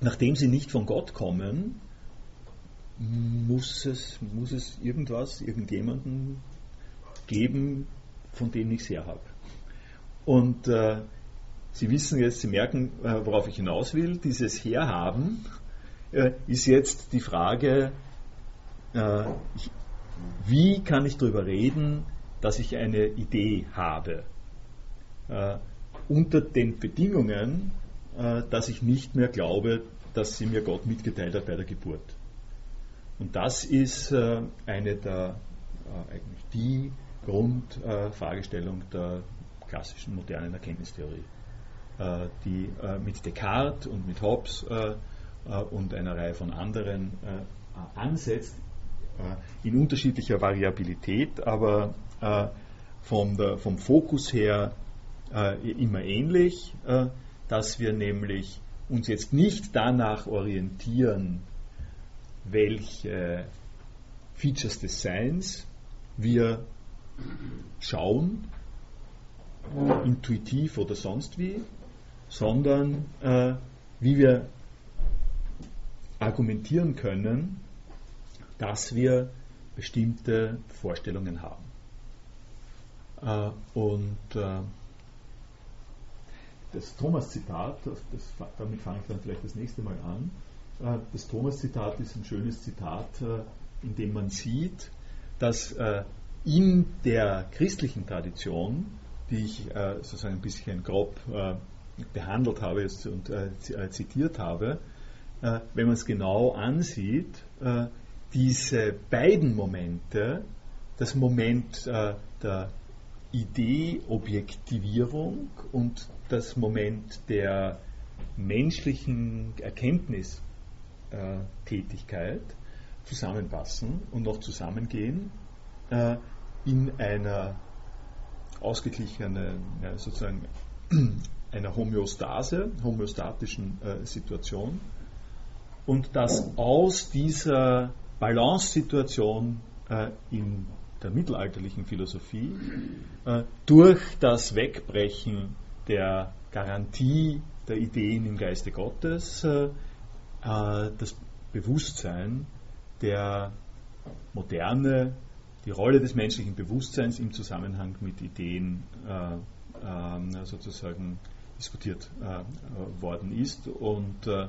nachdem sie nicht von Gott kommen, muss es, muss es irgendwas, irgendjemanden geben, von dem ich es her habe. Und äh, Sie wissen jetzt, Sie merken, äh, worauf ich hinaus will. Dieses Herhaben äh, ist jetzt die Frage, äh, ich, wie kann ich darüber reden, dass ich eine Idee habe? Äh, unter den Bedingungen, äh, dass ich nicht mehr glaube, dass sie mir Gott mitgeteilt hat bei der Geburt. Und das ist eine der, eigentlich die Grundfragestellung der klassischen modernen Erkenntnistheorie, äh, die äh, mit Descartes und mit Hobbes äh, und einer Reihe von anderen ansetzt, in unterschiedlicher Variabilität, aber vom, der, vom Fokus her immer ähnlich, dass wir nämlich uns jetzt nicht danach orientieren, welche Features des Seins wir schauen, intuitiv oder sonst wie, sondern äh, wie wir argumentieren können, dass wir bestimmte Vorstellungen haben. Äh, und äh, das Thomas-Zitat, damit fange ich dann vielleicht das nächste Mal an, äh, das Thomas-Zitat ist ein schönes Zitat, äh, in dem man sieht, dass äh, in der christlichen Tradition, die ich äh, sozusagen ein bisschen grob äh, behandelt habe und äh, äh, zitiert habe, äh, wenn man es genau ansieht, äh, diese beiden Momente, das Moment der Idee-Objektivierung und das Moment der menschlichen Erkenntnistätigkeit zusammenpassen und noch zusammengehen in einer ausgeglichenen, sozusagen <clears throat> einer Homöostase, homöostatischen äh, Situation. Und dass aus dieser Balance-Situation äh, in der mittelalterlichen Philosophie äh, durch das Wegbrechen der Garantie der Ideen im Geiste Gottes das Bewusstsein der Moderne, die Rolle des menschlichen Bewusstseins im Zusammenhang mit Ideen äh, äh, sozusagen diskutiert äh, worden ist. Und, äh,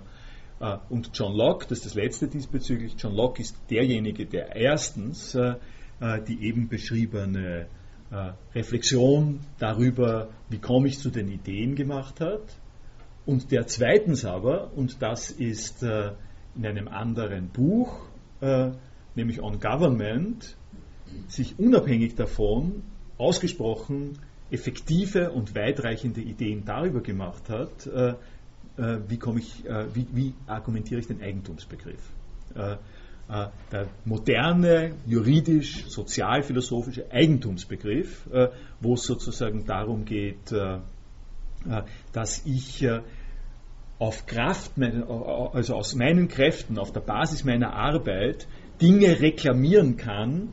äh, und John Locke, das ist das letzte diesbezüglich, John Locke ist derjenige, der erstens äh, die eben beschriebene Reflexion darüber, wie komme ich zu den Ideen gemacht hat. Und der zweitens aber, und das ist in einem anderen Buch, nämlich On Government, sich unabhängig davon ausgesprochen effektive und weitreichende Ideen darüber gemacht hat, äh, äh, wie, ich, äh, wie, wie, argumentiere ich den Eigentumsbegriff. Äh, äh, der moderne, juridisch, sozialphilosophische Eigentumsbegriff, äh, wo es sozusagen darum geht, dass ich auf Kraft, also aus meinen Kräften, auf der Basis meiner Arbeit Dinge reklamieren kann,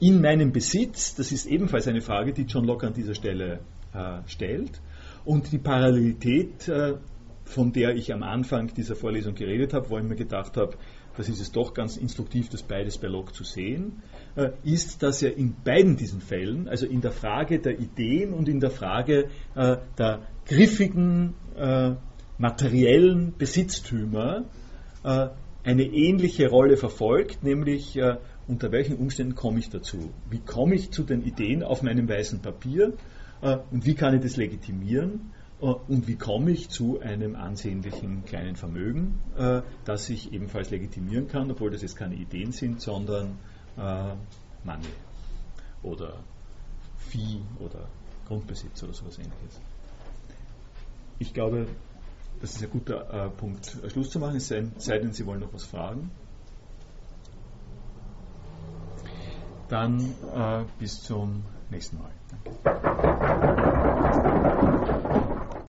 in meinem Besitz, das ist ebenfalls eine Frage, die John Locke an dieser Stelle äh, stellt. Und die Parallelität, äh, von der ich am Anfang dieser Vorlesung geredet habe, wo ich mir gedacht habe, das ist es doch ganz instruktiv, das beides bei Locke zu sehen, äh, ist, dass er in beiden diesen Fällen, also in der Frage der Ideen und in der Frage äh, der griffigen äh, materiellen Besitztümer, eine ähnliche Rolle verfolgt, nämlich unter welchen Umständen komme ich dazu? Wie komme ich zu den Ideen auf meinem weißen Papier äh, und wie kann ich das legitimieren? Äh, und wie komme ich zu einem ansehnlichen kleinen Vermögen, äh, das ich ebenfalls legitimieren kann, obwohl das jetzt keine Ideen sind, sondern Money oder Vieh oder Grundbesitz oder sowas ähnliches. Ich glaube, das ist ein guter Punkt, Schluss zu machen, es sei denn, Sie wollen noch was fragen. Dann äh, bis zum nächsten Mal. Danke.